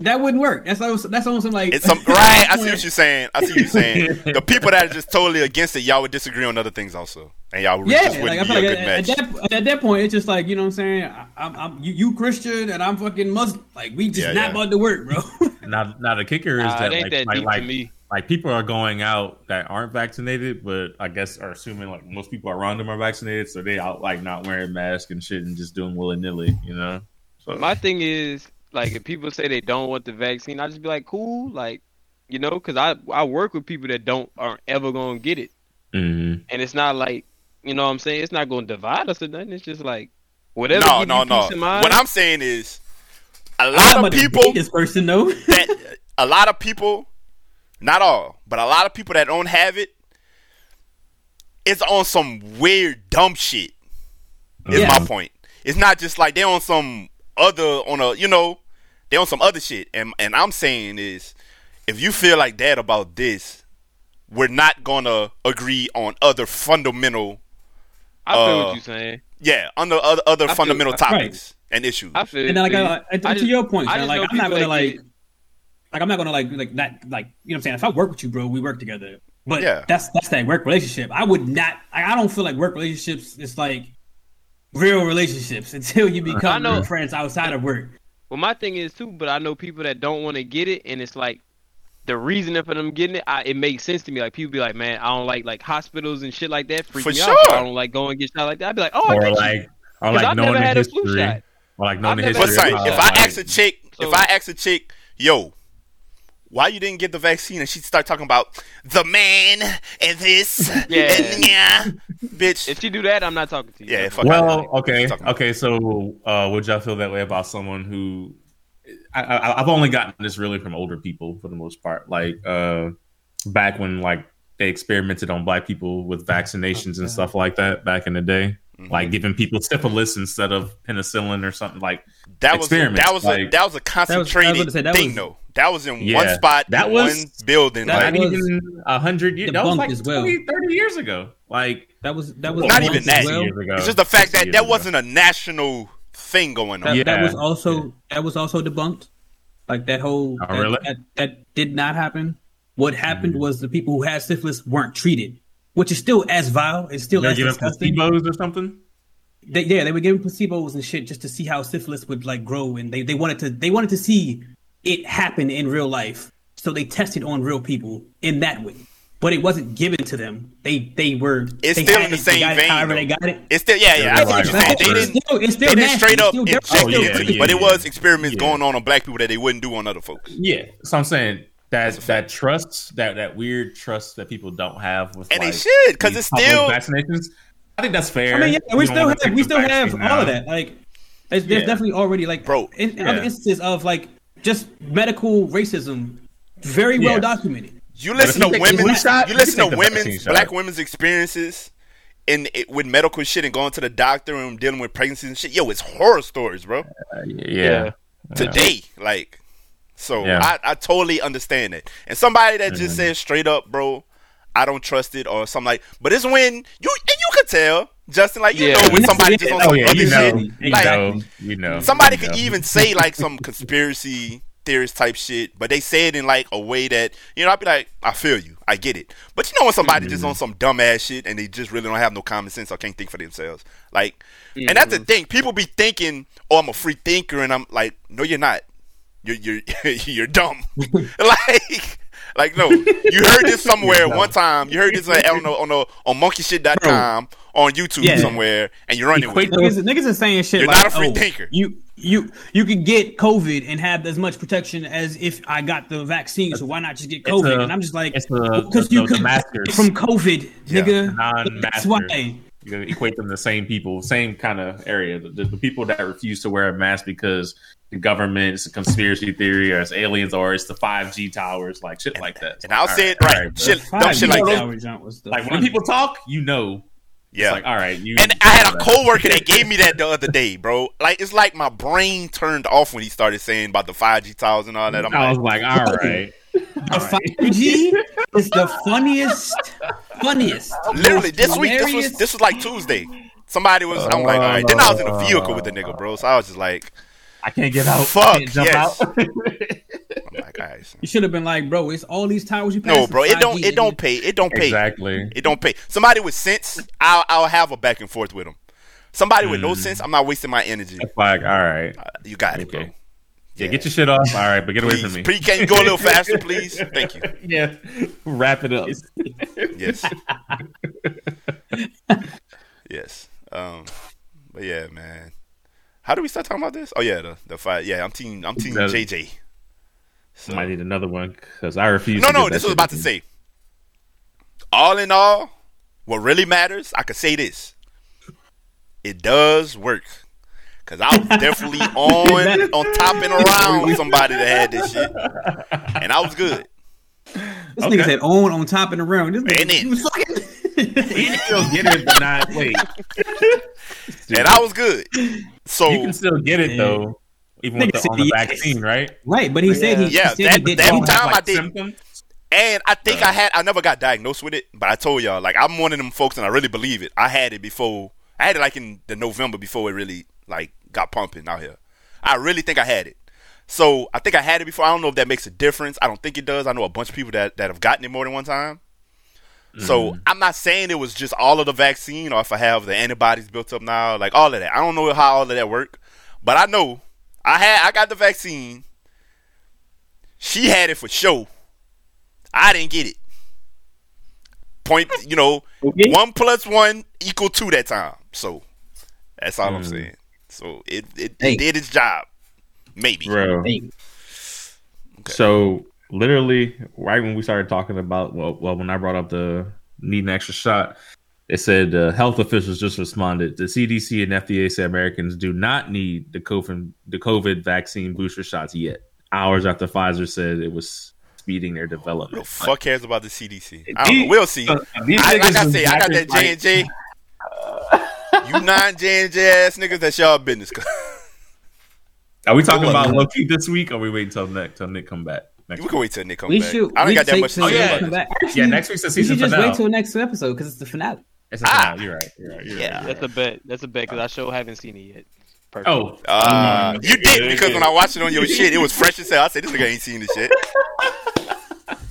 That wouldn't work. That's almost, that's almost like It's some right. I see what you're saying. I see what you're saying. The people that are just totally against it, y'all would disagree on other things also, and y'all would Yeah, just like wouldn't I be feel a like good at, match. at that at that point, it's just like you know what I'm saying. I, I'm, I'm you, you Christian and I'm fucking Muslim. Like we just Yeah, not yeah. about to work, bro. Now, now the kicker is Nah, that like, that like, like, me. like people are going out that aren't vaccinated, but I guess are assuming like most people around them are vaccinated, so they out like not wearing masks and shit and just doing willy nilly, you know. So My thing is like if people say they don't want the vaccine, I just be like, cool, like you know, because I I work with people that don't aren't ever gonna get it, Mhm. and it's not like you know what I'm saying. It's not gonna divide us or nothing. It's just like whatever. No, give no, you no. mind. What I'm saying is, a I'm lot about of people date this person though. that a lot of people, not all, but a lot of people that don't have it, it's on some weird dumb shit. Is Yeah. my point. It's not just like they're on some other on a you know they on some other shit. And and I'm saying is, if you feel like that about this, we're not gonna agree on other fundamental I feel uh, what you're saying. yeah under other other feel- fundamental right. topics and issues. I feel. and then like see, I, I, to just- your point, I Sean, just like I'm not gonna that like like I'm not gonna like like not like you know what I'm saying. If I work with you, bro, we work together. But Yeah. that's that's that work relationship. I would not. I, I don't feel like work relationships is like real relationships until you become know. friends outside of work. Well, my thing is too, but I know people that don't want to get it, and it's like the reasoning for them getting it. I, it makes sense to me. Like people be like, "Man, I don't like like hospitals and shit like that. Freak For me out. sure. I don't like going and get shot like that." I'd be like, "Oh, I or get you." like or 'Cause like I've knowing never the had a flu history, shot. or like knowing I've the history. But had of say, how, if I like- ask a chick, if I ask a chick, yo, why you didn't get the vaccine, and she start talking about the man and this, Yeah. and yeah, bitch. If you do that, I'm not talking to you. Yeah, fuck well, outta okay, okay. So, uh, would y'all feel that way about someone who? I, I, I've only gotten this really from older people for the most part. Like uh, back when like they experimented on black people with vaccinations and stuff like that back in the day, Mm-hmm. like giving people syphilis instead of penicillin or something like. that was experiments, that was a, that was a concentrated gonna say, that thing was- though. That was in Yeah. one spot, That in was- one building. that like, Not was even a hundred years. That was debunked like as well. 20, 30 years ago. Like That was that was Not even that. well. years ago. it's just the fact that that ago. wasn't a national thing going on. That, that was also that was also debunked. Like that whole Oh, that, really? that, that did not happen. What happened Mm-hmm. was the people who had syphilis weren't treated, which is still as vile. It's still They're as giving disgusting. placebos or something. They, yeah, they were giving placebos and shit just to see how syphilis would like grow, and they, they wanted to they wanted to see it happen in real life. So they tested on real people in that way, but it wasn't given to them. They they were It's they still had in the it, they same got vein, however though. they got it. It's still yeah, yeah. I see what you're saying. They didn't still, it's still they didn't nasty. straight It's up still inject. Oh, it yeah, into you, yeah, but it was experiments Yeah. going on on black people that they wouldn't do on other folks. Yeah, so I'm saying that that trust, that that weird trust that people don't have with, And they like, should, 'cause these it's still- vaccinations. I think that's fair. I mean, yeah, we don't still have we still have vaccine all now. of that. Like, there's, there's definitely already like, Bro, in yeah. other instances of like just medical racism, very well Yeah. documented. You listen to you take the women's, you you listen to take the women's, shot. black women's experiences in it, with medical shit and going to the doctor and dealing with pregnancies and shit. Yo, it's horror stories, bro. Uh, yeah. Today, like, so Yeah. I, I totally understand it. And somebody that Mm-hmm. just says straight up, bro, I don't trust it or something like. But it's when you and you could tell, Justin, like you Yeah. know when somebody just on oh, some yeah, other you know, shit. you Like, know, you know. Somebody you could know. even say like some conspiracy theorist type shit, but they say it in like a way that you know I'd be like, I feel you, I get it. But you know when somebody just on some dumbass shit and they just really don't have no common sense or can't think for themselves, like, and that's the thing. People be thinking, oh, I'm a free thinker, and I'm like, no, you're not. You're you're you're dumb. like. Like no, you heard this somewhere one time. You heard this like, on the, on the, on monkeyshit.com on YouTube Yeah. somewhere, and you're running with Equate it. Niggas, niggas is saying shit You're like, not a free oh, thinker. You you you could get COVID and have as much protection as if I got the vaccine. So why not just get COVID? a- and I'm just like, it's because the- you the could masters. from COVID, Yeah. nigga. Non-master. That's why. You gotta equate them to the same people, same kind of area. The, the people that refuse to wear a mask because the government, it's a conspiracy theory, or it's aliens, or it's the five G towers, like shit like that. And I'll All say it all right, bro. shit, dumb shit like that. that. Like when people talk, you know, Yeah, it's like all right. You And I had a coworker that gave me that the other day, bro. Like it's like my brain turned off when he started saying about the five G towers and all that. I'm I was like, like, all right. The five G is the funniest, funniest. literally, this week, this was this was like Tuesday. Somebody was. I'm like, all right. Then I was in a vehicle with the nigga, bro. So I was just like, I can't get out. Fuck, I can't jump yes. out. I'm like, all right. son. You should have been like, bro, it's all these towers you pass. No, bro. It don't. It don't pay. It don't pay. exactly. It don't pay. Somebody with sense, I'll I'll have a back and forth with them. Somebody with no Mm. sense, I'm not wasting my energy. It's like, all right. Uh, you got it, bro. Okay. Yeah, get your shit off. All right, but get away from me. please, can you go a little faster, please? Thank you. yeah, wrap it up. Yes. yes. Um. But yeah, man. How do we start talking about this? Oh yeah, the the fight. Yeah, I'm team. I'm team That- JJ. So- Might need another one because I refuse. No, to no. This was about to say. All in all, what really matters, I could say this: it does work. Cause I was definitely on on top and around somebody that had this shit, and I was good. This Okay. nigga said on on top and around. This nigga, Ain't it? he was fucking. You can still get it, but not wait. and I was good. So You can still get it though, even with Nigga the, on said the yes. vaccine, right? right, but he said he, Yeah, he said that- he did that both. time I did. symptoms. And I think I had I never got diagnosed with it, but I told y'all like I'm one of them folks, and I really believe it. I had it before. I had it like in the November before it really like got pumping out here. I really think I had it. So I think I had it before. I don't know if that makes a difference. I don't think it does. I know a bunch of people that that have gotten it more than one time. So mm-hmm. I'm not saying it was just all of the vaccine, or if I have the antibodies built up now, like all of that. I don't know how all of that work, but I know I had I got the vaccine. She had it for sure. I didn't get it. Point, you know, Okay. one plus one equal two that time. So that's all I'm mm. saying. So it it, it did its job. Maybe. Bro. Hey, So literally, right when we started talking about well, well, when I brought up the need an extra shot, it said uh, health officials just responded. The CDC and FDA say Americans do not need the COVID the COVID vaccine booster shots yet. Hours after Pfizer said it was speeding their Who the development. fuck cares about the CDC? I don't know. We'll see. Uh, I, like I was say, I got that J and J. You non J and ass niggas, that's y'all business. Are we talking about on. Loki this week? Or are we waiting till next till Nick come back? Next we week? can wait till Nick come we back. should. I don't we got that much to till say Nick about come back. Actually, Yeah, next week's the season. We should just finale. wait till next episode because it's the finale. It's a Ah. You're right. You're right. You're Yeah. right. That's a bet. That's a bet because I sure haven't seen it yet. Perfect. Oh, Uh, you did because when I watched it on your shit, it was fresh as hell. I said, "This nigga ain't seen this shit."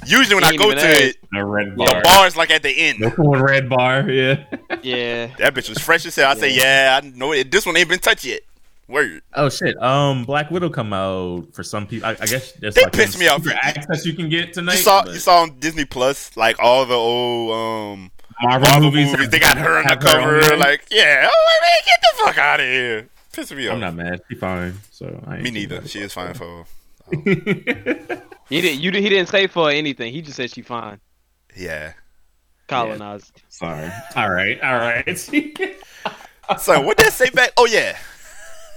Usually when I go to asked. it, the red the bar. bar's like at the end. The cool red bar. Yeah. Yeah. That bitch was fresh as hell. I said, "Yeah, I know it. This one ain't been touched yet." Word. Oh shit! Um, Black Widow come out for some people. I, I guess there's They like pissed me off. secret access you can get tonight. You saw but you saw on Disney Plus like all the old um Marvel, Marvel movies. movies. They got her on the have on cover. Like, yeah, oh man, get the fuck out of here. Piss me off. I'm not mad. She fine. So I ain't Me neither. She is fine for. He didn't. You. He didn't say for anything. He just said she fine. Yeah. Colonized. Sorry. All right. All right. So what did I say back? Oh yeah.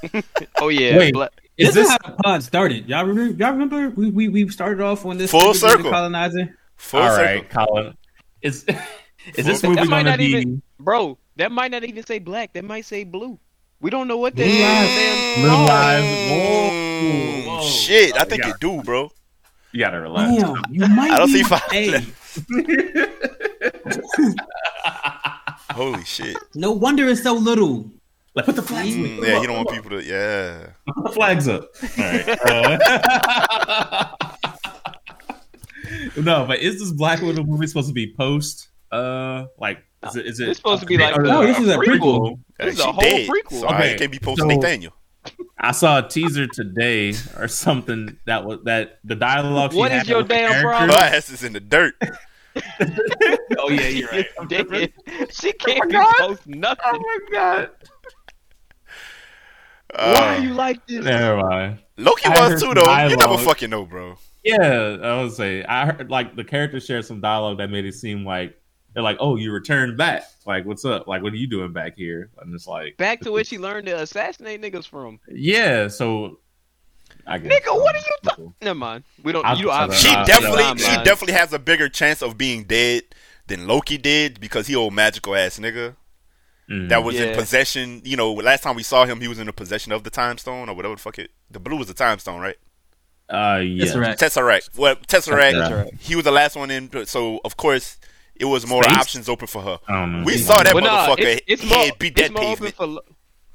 Oh yeah. Wait. Bla- Is this, is this? how the pod started. Y'all remember? Y'all remember? We we, we started off on this Full nigga being the circle. colonizer. Full All circle. right, Colin. Is is this movie gonna be? even- Bro, that might not even say black. That might say blue. We don't know what that Blue is. lives. Damn- Blue No. lives. Mm, Whoa, whoa. Shit, I think yeah. it do, bro. You gotta relax. Damn, you might. I don't see five. Holy shit. no wonder it's so little. Like put the flags. Mm, yeah, you don't want people to. Yeah. Put the flags up. All right. Uh, no, but is this Black Widow movie supposed to be post? Uh, like is it? Is it It's supposed to be like or- No, this is a prequel. This is a whole dead, prequel. So I Okay, can't be posting so- Nathaniel. I saw a teaser today or something that was that the dialogue. she What had is your damn Her problem? characters- ass is in the dirt. Oh yeah, you're right. Dead. She can't my be God. post nothing. Oh my god. Uh, Why are you like this? Never mind. Loki I was too, some though. You never fucking know, bro. Yeah, I would say I heard like the character shared some dialogue that made it seem like they're like, "Oh, you returned back. Like, what's up? Like, what are you doing back here?" And it's like Back to where she learned to assassinate niggas from. Yeah, so I guess. Nigga, what are you talking? Never mind. We don't. I'll you don't. shut have- up. She Uh, definitely, yeah. she definitely has a bigger chance of being dead than Loki did because he old magical ass nigga Mhm. that was in possession. You know, last time we saw him, he was in the possession of the time stone or whatever the fuck it. The blue was the time stone, right? uh, yeah. That's right. Tesseract. Well, Tesseract. Tesseract. He was the last one in. So of course, it was more Space? options open for her. I don't know. We saw that But nah, motherfucker it's, it's more, head beat it's that more open pavement. for. Lo-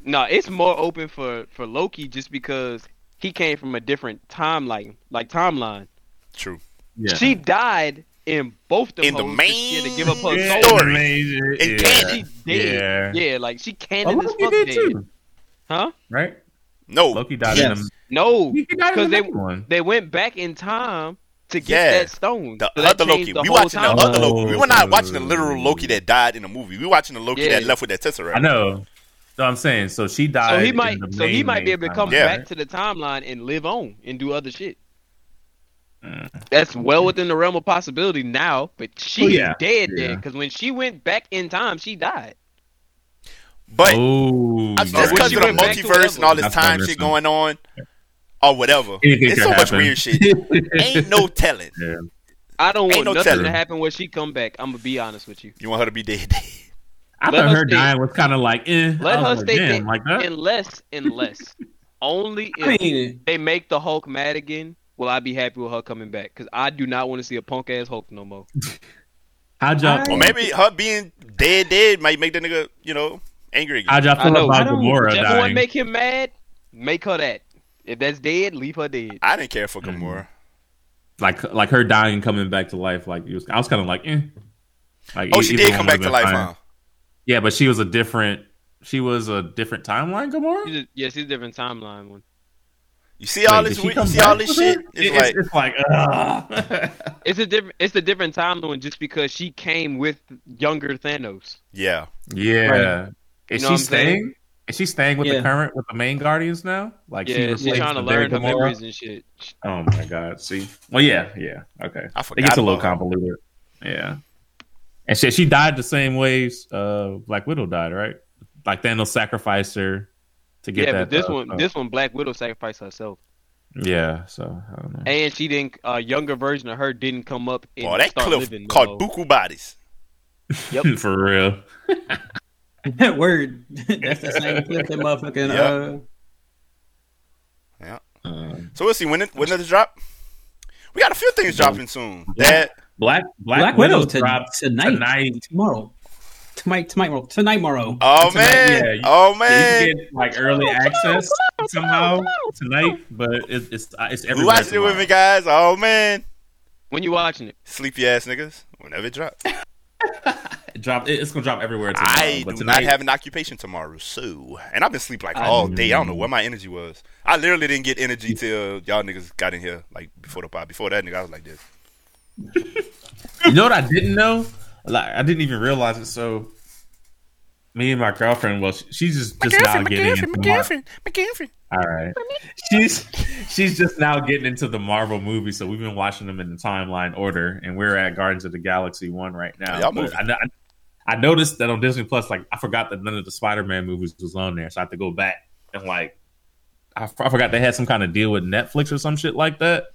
Nah, it's more open for for Loki just because he came from a different timeline, like timeline. True. Yeah. She died in both the In the hoes 'cause she had to main give up her Yeah, story. amazing. And yeah. She dead. Yeah. Yeah. like she Oh, canon as Loki fuck did dead. too, Huh? right? No, Loki died Yes. in the. No, He died in because they one. they went back in time to get Yeah. that stone. the So that other Loki. the We whole watching the other Loki. We were not Oh. watching the literal Loki that died in the movie. We were watching the Loki Yeah. that left with that tesseract. I know. So I'm saying, so she died. So he in might, the so he might be able to come timeline, Yeah. back to the timeline and live on and do other shit. Mm. That's well within the realm of possibility now, but she's Oh, yeah. dead Yeah. dead because when she went back in time, she died. But Oh, just because she of the went back to multiverse and all this time shit going on, or whatever. Anything It's can so much weird shit. Ain't no telling. yeah. I don't Ain't want no nothing telling. to happen when she come back. I'm gonna be honest with you. You want her to be dead? I Let thought her her dying was kind of like, eh. Let her like, stay dead like that. unless, unless only if I mean, they make the Hulk mad again. Will I be happy with her coming back? Because I do not want to see a punk ass Hulk no more. How'd y'all? Or maybe her being dead, dead might make the nigga, you know, angry again. How'd y'all I feel know. about I don't- Gamora Whichever dying? one make him mad, make her that. If that's dead, leave her dead. I didn't care for Mm-hmm. Gamora. like, like her dying, coming back to life. Like, it was, I was kind of like, eh. Like, Oh, she did come back to life, huh? Yeah, but she was a different. She was a different timeline, Gamora. She's a, yeah, she's a different timeline one. You see all Wait, this, did you see all this shit? It's It- like, it's like. It's a different. It's a different timeline just because she came with younger Thanos. yeah. yeah. Right. Is You know she staying? Saying? Staying? Is she staying with Yeah. the current with the main Guardians now? Like she she's replaced trying to the learn her Gamora? memories and shit. Oh my god! See, well, yeah, yeah, okay. I It gets a little about her. convoluted. Yeah, and she she died the same ways uh, Black Widow died, right? Like Thanos sacrificed her to get Yeah, that. but this uh, one, uh, this one, Black Widow sacrificed herself, yeah. So I don't know. and she didn't. A younger version of her didn't come up and Boy, that start cliff living. caught no buku bodies. Yep. For real. word. That's the same clip that motherfucking. Yeah. Uh, Um, So we'll see when it when does it drop. We got a few things dropping soon. Yeah. That Black Black, Black Widow, Widow to- dropped tonight. tonight. tomorrow. Tonight, tomorrow, tonight, tomorrow. oh Tonight, man, yeah, you- oh man, you get like early access somehow tonight, but it, it's uh, it's we everywhere. watching it with me, guys. Oh man, When you watching it, sleepy ass niggas. Whenever it drops, It drop. It's gonna drop everywhere tomorrow. I but do tonight, not have an occupation tomorrow, so and I've been sleep like I- all day. I don't know where my energy was. I literally didn't get energy till y'all niggas got in here, like before the pod. Before that, nigga, I was like this. You know what I didn't know? Like I didn't even realize it. So me and my girlfriend, well, she's just just now getting into Mar- McGiffin. All right, she's she's just now getting into the Marvel movies. So we've been watching them in the timeline order, and we're at Guardians of the Galaxy one right now. Y'all I, I, I noticed that on Disney Plus, like I forgot that none of the Spider Man movies was on there, so I have to go back and like I, f- I forgot they had some kind of deal with Netflix or some shit like that.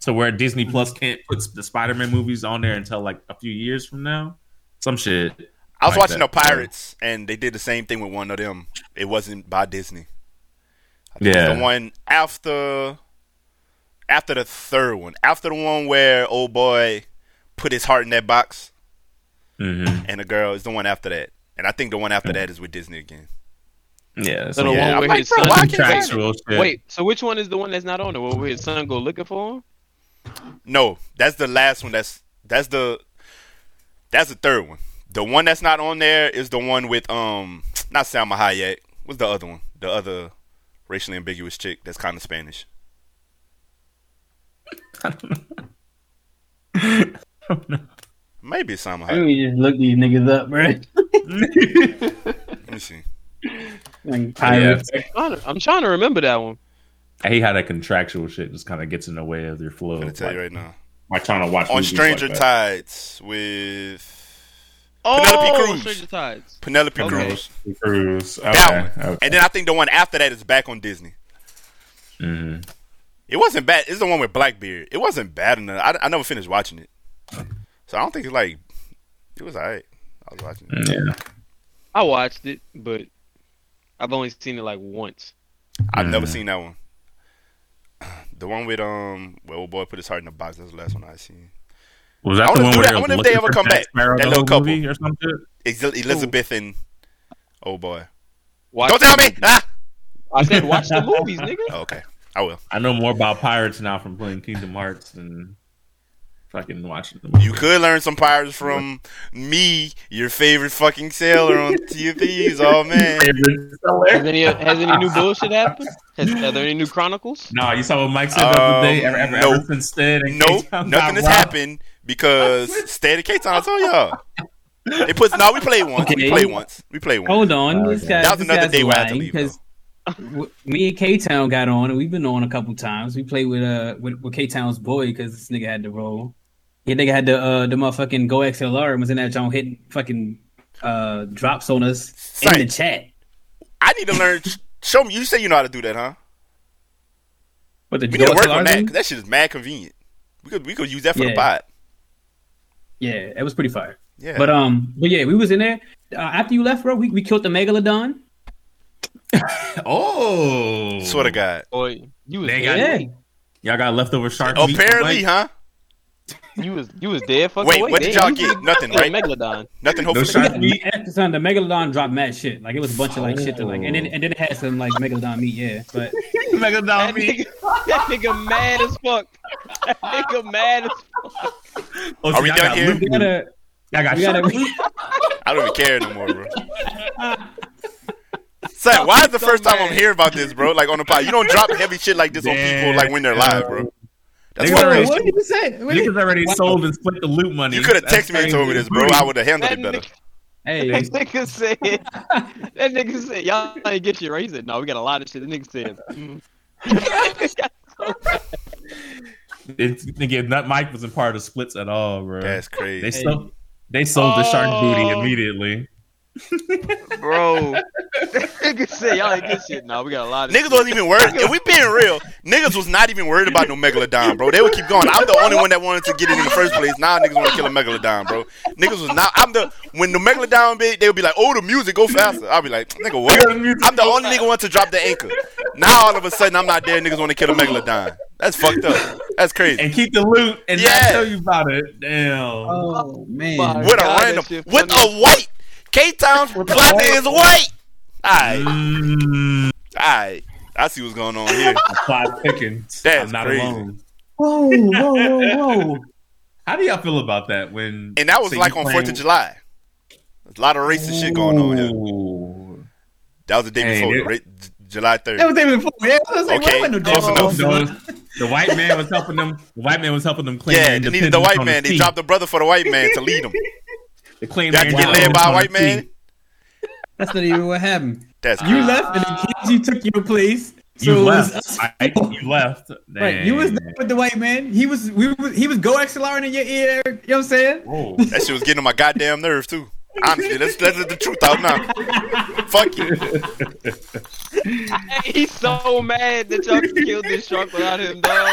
to where Disney Plus mm-hmm. can't put the Spider Man movies on there until like a few years from now, some shit. I was like watching that. the Pirates, and they did the same thing with one of them. It wasn't by Disney. I think Yeah. the one after after the third one, after the one where old boy put his heart in that box, hmm and the girl is the one after that. And I think the one after that is with Disney again. Yeah, So the yeah, one where like, his bro, son. why can't contractual shit. Wait, so which one is the one that's not on there? Where his son go looking for him? No, that's the last one. That's that's the that's the third one. The one that's not on there is the one with um not Salma Hayek. What's the other one? The other racially ambiguous chick that's kind of Spanish. Maybe it's Salma Let Hayek. me just look these niggas up, bro. Let me see. Like pirates. I'm trying to- I'm trying to remember that one. I hate how that contractual shit just kind of gets in the way of your flow. I'm gonna tell like, you right now. like trying to watch On Stranger like. Tides with Oh, Penelope Cruz. Stranger Tides. Penelope Okay. Cruz. Cruise. Okay. That one. okay. And then I think the one after that is back on Disney. Mhm. It wasn't bad. It's the one with Blackbeard. It wasn't bad enough. I, I never finished watching it, so I don't think it's like it was alright. I was watching it. Yeah. I watched it, but I've only seen it like once. I've never Mhm. seen that one. The one with um, well, old boy put his heart in the box. That's the last one I seen. Was I that the wanna one do where that. I wonder if they ever come back. Sparrow, That little whole couple. or something? Ex- Elizabeth and oh boy, Watch don't tell me. Ah! I said watch the movies, nigga. Oh, okay, I will. I know more about pirates now from playing Kingdom Hearts than fucking watching the movie. You could learn some pirates from me, your favorite fucking sailor on Sea of Thieves. Oh man, Has any has any new bullshit happened? Has, are there any new chronicles? No, you saw what Mike said the other day. Um, Ever, ever, no. ever since Stead and no, nothing has robbed? happened because State of K Town. I told y'all. It puts no. We played once. We Okay. played once. We played once. Hold on, this guy. That was this another guy's day we had to leave, because me and K Town got on, and we've been on a couple times. We played with uh with, with K Town's boy because this nigga had the roll. Yeah, nigga had the uh the motherfucking Go XLR and was in that joint hitting fucking uh drops on us in the chat. I need to learn. Show me. You say you know how to do that, huh? But the We Go need to work on that. thing? 'cause that shit is mad convenient. We could we could use that for the Yeah. pod. Yeah, it was pretty fire. Yeah. But um, but yeah, we was in there uh, after you left, bro. We, we killed the megalodon. Oh, swear to God. Boy, you was They dead. Yeah, Y'all got leftover shark meat. Apparently, Mike? huh? You was you was dead fucking Wait, away. what did y'all get? Nothing, killed right? Megalodon. Nothing. No Hopefully, shark Yeah, meat. after son, the megalodon dropped mad shit. Like it was a bunch of like shit to like, and then and then it had some like megalodon meat. Yeah, but Megalodon That meat. nigga, that nigga mad as fuck. That nigga mad as fuck. Oh, Are we done got here? loot we gotta Y'all got we gotta. I don't even care no more, bro. Son, why is the so first time I'm mad. hearing about this, bro? Like on the pod, you don't drop heavy shit like this on people like when they're live, bro. That's Niggas what already- What did you say? What did- Niggas already sold and split the loot money. you could have texted me and told me this, bro. I would have handled That it better. nigga, Hey, that nigga said, that nigga said, y'all ain't get shit right. He said, no, we got a lot of shit. The nigga said, mm. It's, nigga, Nut Mike wasn't part of splits at all, bro. That's they crazy. sold, they sold the shark booty Oh. immediately. Bro. That nigga said, y'all ain't get shit. No, we got a lot of Niggas shit. wasn't even worried. If we being real, niggas was not even worried about no megalodon, bro. They would keep going. I'm the only one that wanted to get it in the first place. Now niggas want to kill a megalodon, bro. Niggas was not. I'm the when the megalodon bit, they would be like, "Oh, the music go faster." I'll be like, "Nigga, what?" I'm the only nigga want to drop the anchor. Now all of a sudden I'm not there. Niggas want to kill a megalodon. That's fucked up. That's crazy. And keep the loot and Yeah. not tell you about it. Damn. oh man, With a God, that random, with a white. K Town's platinum is white. Alright, Mm, alright. I see what's going on here. plot thickens. That's I'm not crazy. alone. whoa, whoa, whoa, whoa. How do y'all feel about that? When And that was like on Fourth of July. There's a lot of racist shit going on here. That was the day Hey, before, it- Ra- J- July That 3rd. was even before. Yeah, I was like, Okay, what happened to close enough. No, the white man was helping them. The white man was helping them claim. Yeah, their they needed the white man. the They dropped the brother for the white man to lead them. They claimed They had get led independence by a white the man. That's not even what happened. That's You crazy. left, and the kids you took your place. So You left. us. I, you left. Right, you was there with the white man. He was, we was, he was go XLR in your ear. You know what I'm saying? Whoa. That shit was getting on my goddamn nerves too. Honestly, let's let's let the truth out now. Fuck you. He's so mad that y'all killed this shark without him, dog.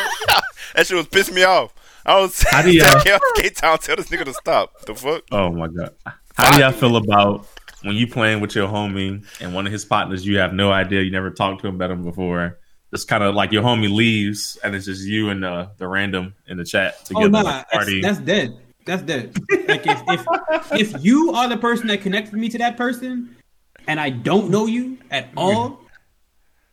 That shit was pissing me off. I was How do y'all- K Town tell this nigga to stop. The fuck? Oh my god. How do y'all feel about when you playing with your homie and one of his partners you have no idea, you never talked to him about him before. Just kind of like your homie leaves and it's just you and the the random in the chat oh, together. Oh no, like, that's, party. that's dead. That's dead. Like if, if if you are the person that connected me to that person, and I don't know you at all,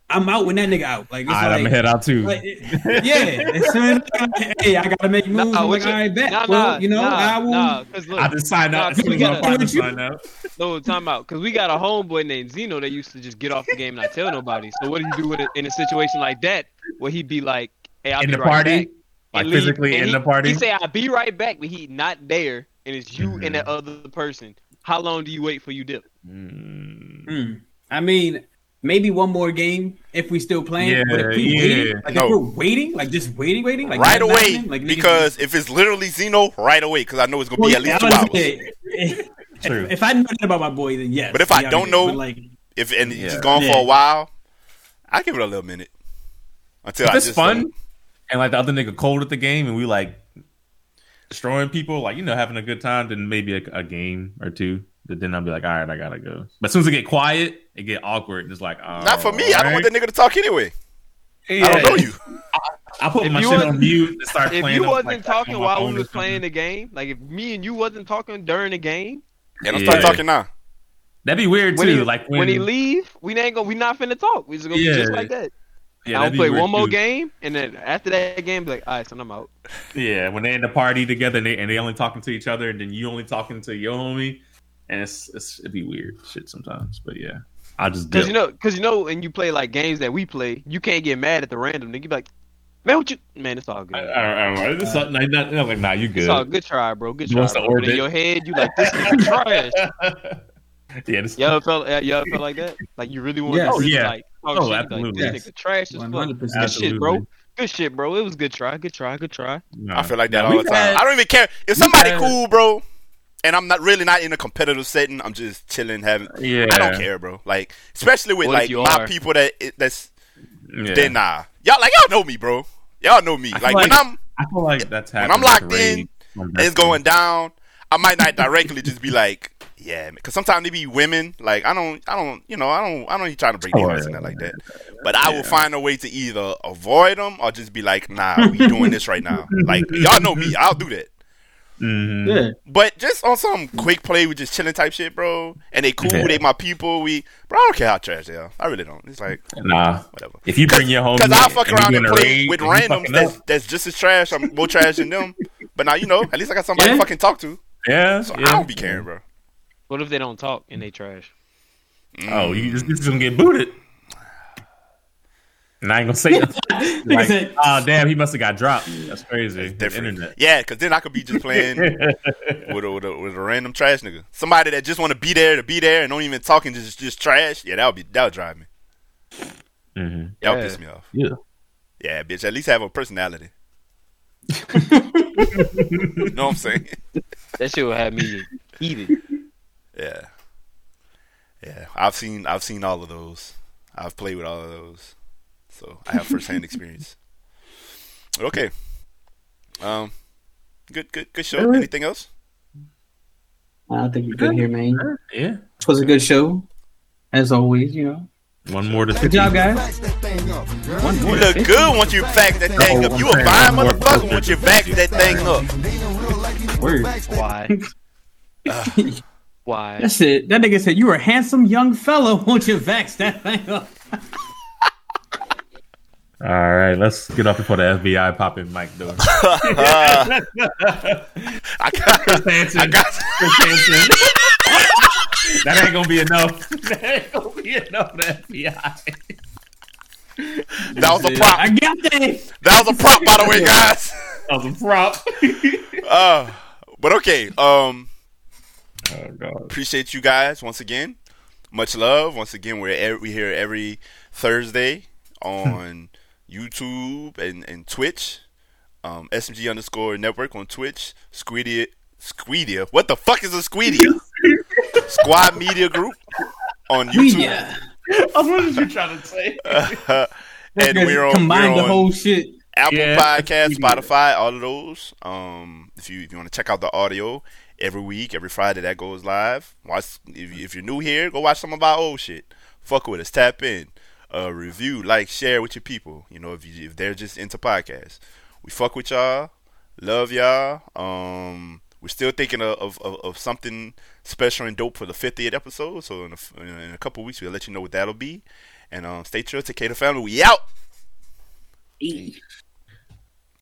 I'm out when that nigga out. Like it's All right, I'm gonna head out too. like, yeah. As soon as I, hey, I gotta make moves. Nah, I'm like, you- all right, bet. Nah, well, nah, you know, nah, I will. Nah, look, I just signed nah, out. cause we gotta- partner What you- out. no time out, cause we got a homeboy named Zeno that used to just get off the game and not tell nobody. So what do you do with it in a situation like that, where he'd be like, "Hey, I'll In be the right party? back," Like and leave. physically And in he- the party? He say, "I'll be right back," but he not there, and it's you Mhm. and that other person. How long do you wait for you dip? Mm. Hmm. I mean, maybe one more game if we still playing. Yeah, but if we yeah. waiting, like No. if we're waiting, like just waiting, waiting, like right away, happening, like niggas- because if it's literally Zeno, right away, because I know it's gonna Well, be at yeah, least two I was hours. gonna True. If, if I know that about my boy, then yes. But if I don't know- but, like If and it's Yeah. just gone for a while, I give it a little minute until If I it's just uh, fun don't- and like the other nigga cold at the game and we like destroying people, like you know, having a good time, then maybe a, a game or two. But then I'll be like, all right, I gotta go. But as soon as it get quiet, it get awkward. And it's like, Not for me. I don't want that nigga to talk anyway. Yeah. I don't know you. I put If my you shit wasn't- on mute and start If playing. you wasn't like, talking while we was playing the game, like if me and you wasn't talking during the game, Yeah, don't start talking now. That'd be weird when too. he like when, he leave, we ain't gonna we not finna talk. We just gonna be just like that. yeah, I'll play weird, one more too. game, and then after that game, be like, all right, son, I'm out. Yeah, when they in the party together and they, and they only talking to each other, and then you only talking to your homie, and it's, it's it'd be weird shit sometimes. But yeah, I just Cause you know, cause you know, when you play like games that we play, you can't get mad at the random. Nigga, like, man, what you? Man, it's all good. I, I, I, it's something like that. I'm like, nah, you good. It's all good. good try, bro. Good You try. want to Bro. But in your head, you like this nigga trash. yeah, this, Y'all felt, uh, y'all felt like that? Like you really want Yes. to really Yeah. like talk Oh, shit? Like, absolutely. this Yes. nigga trash as One fuck. Good percent. shit, bro. Good shit, bro. It was good try. Good try. Good try. nah. I feel like that Nah, all the time. had- I don't even care if somebody had- cool, bro. And I'm not really not in a competitive setting. I'm just chilling, having. Yeah, I don't care, bro. Like especially with What like my are? people that that's Yeah. then nah. Y'all like y'all know me, bro. Y'all know me. I Like when I'm I feel like that's when happening. I'm locked to in and it's going down, I might not directly just be like, yeah, because sometimes they be women. Like I don't, I don't, you know, I don't, I don't even try to break Oh, their ass yeah. like that. But I will find a way to either avoid them or just be like, nah, we doing this right now. Like y'all know me, I'll do that. Mhm. Yeah. But just on some quick play, we just chilling type shit, bro. And they cool, Yeah. they my people. We, bro, I don't care how trash they are. I really don't. It's like Nah. whatever. If you bring your home, Because I'll fuck around and play raid with and randoms that's, that's just as trash. I'm more trash than them. But now you know, at least I got somebody to fucking talk to. yeah, So yeah. I don't be caring, bro. What if they don't talk and they trash? Oh, you just, this is gonna get booted. And I ain't gonna say nothing. Like, said, oh damn, he must have got dropped. That's crazy. The Different. internet. Yeah, because then I could be just playing with a, with, a, with a random trash nigga. Somebody that just want to be there to be there and don't even talk and just just trash. Yeah, that would be that would drive me. hmm That would piss me off. Yeah. Yeah, bitch. At least have a personality. you know what I'm saying? That shit would have me heated. Yeah. Yeah. I've seen I've seen all of those. I've played with all of those. So I have first hand experience. Okay. Um good good good show. All right. Anything else? I think we're good here, man. Yeah. This was a good show, as always. You know. One more to Good 50. job, guys. Back that thing up. Girl, One You more. look good once you back that thing Oh, up. You I'm a fine motherfucker closer once you to back that thing up. Word. Why? Why? That's it. That nigga said you were a handsome young fellow. Won't you vax that thing up? All right, let's get up before the FBI pop in mic door. I got, Chris Hansen. I got Chris Hansen. that ain't gonna be enough. That ain't gonna be enough the FBI. that was a prop. I got that. That was a prop, by the way, guys. That was a prop. Uh, but okay. Um, oh god. appreciate you guys once again. Much love. Once again, we're ev- we here every Thursday on YouTube and, and Twitch. Um, SMG underscore network on Twitch. Squeedia. Squeedia. What the fuck is a Squeedia? Squad Media Group on YouTube. Yeah. What did you trying to say? and we're on, combine we're the whole shit. Apple Yeah. Podcast, Spotify, all of those. Um, if you if you want to check out the audio every week, every Friday that goes live. Watch if, you- if you're new here, go watch some of our old shit. Fuck with us, tap in, uh, review, like, share with your people. You know, if you if they're just into podcasts, we fuck with y'all, love y'all. Um, we're still thinking of of, of, something special and dope for the 50th episode. So in a, in a couple weeks, we'll let you know what that'll be. And um, stay true to the family. We out.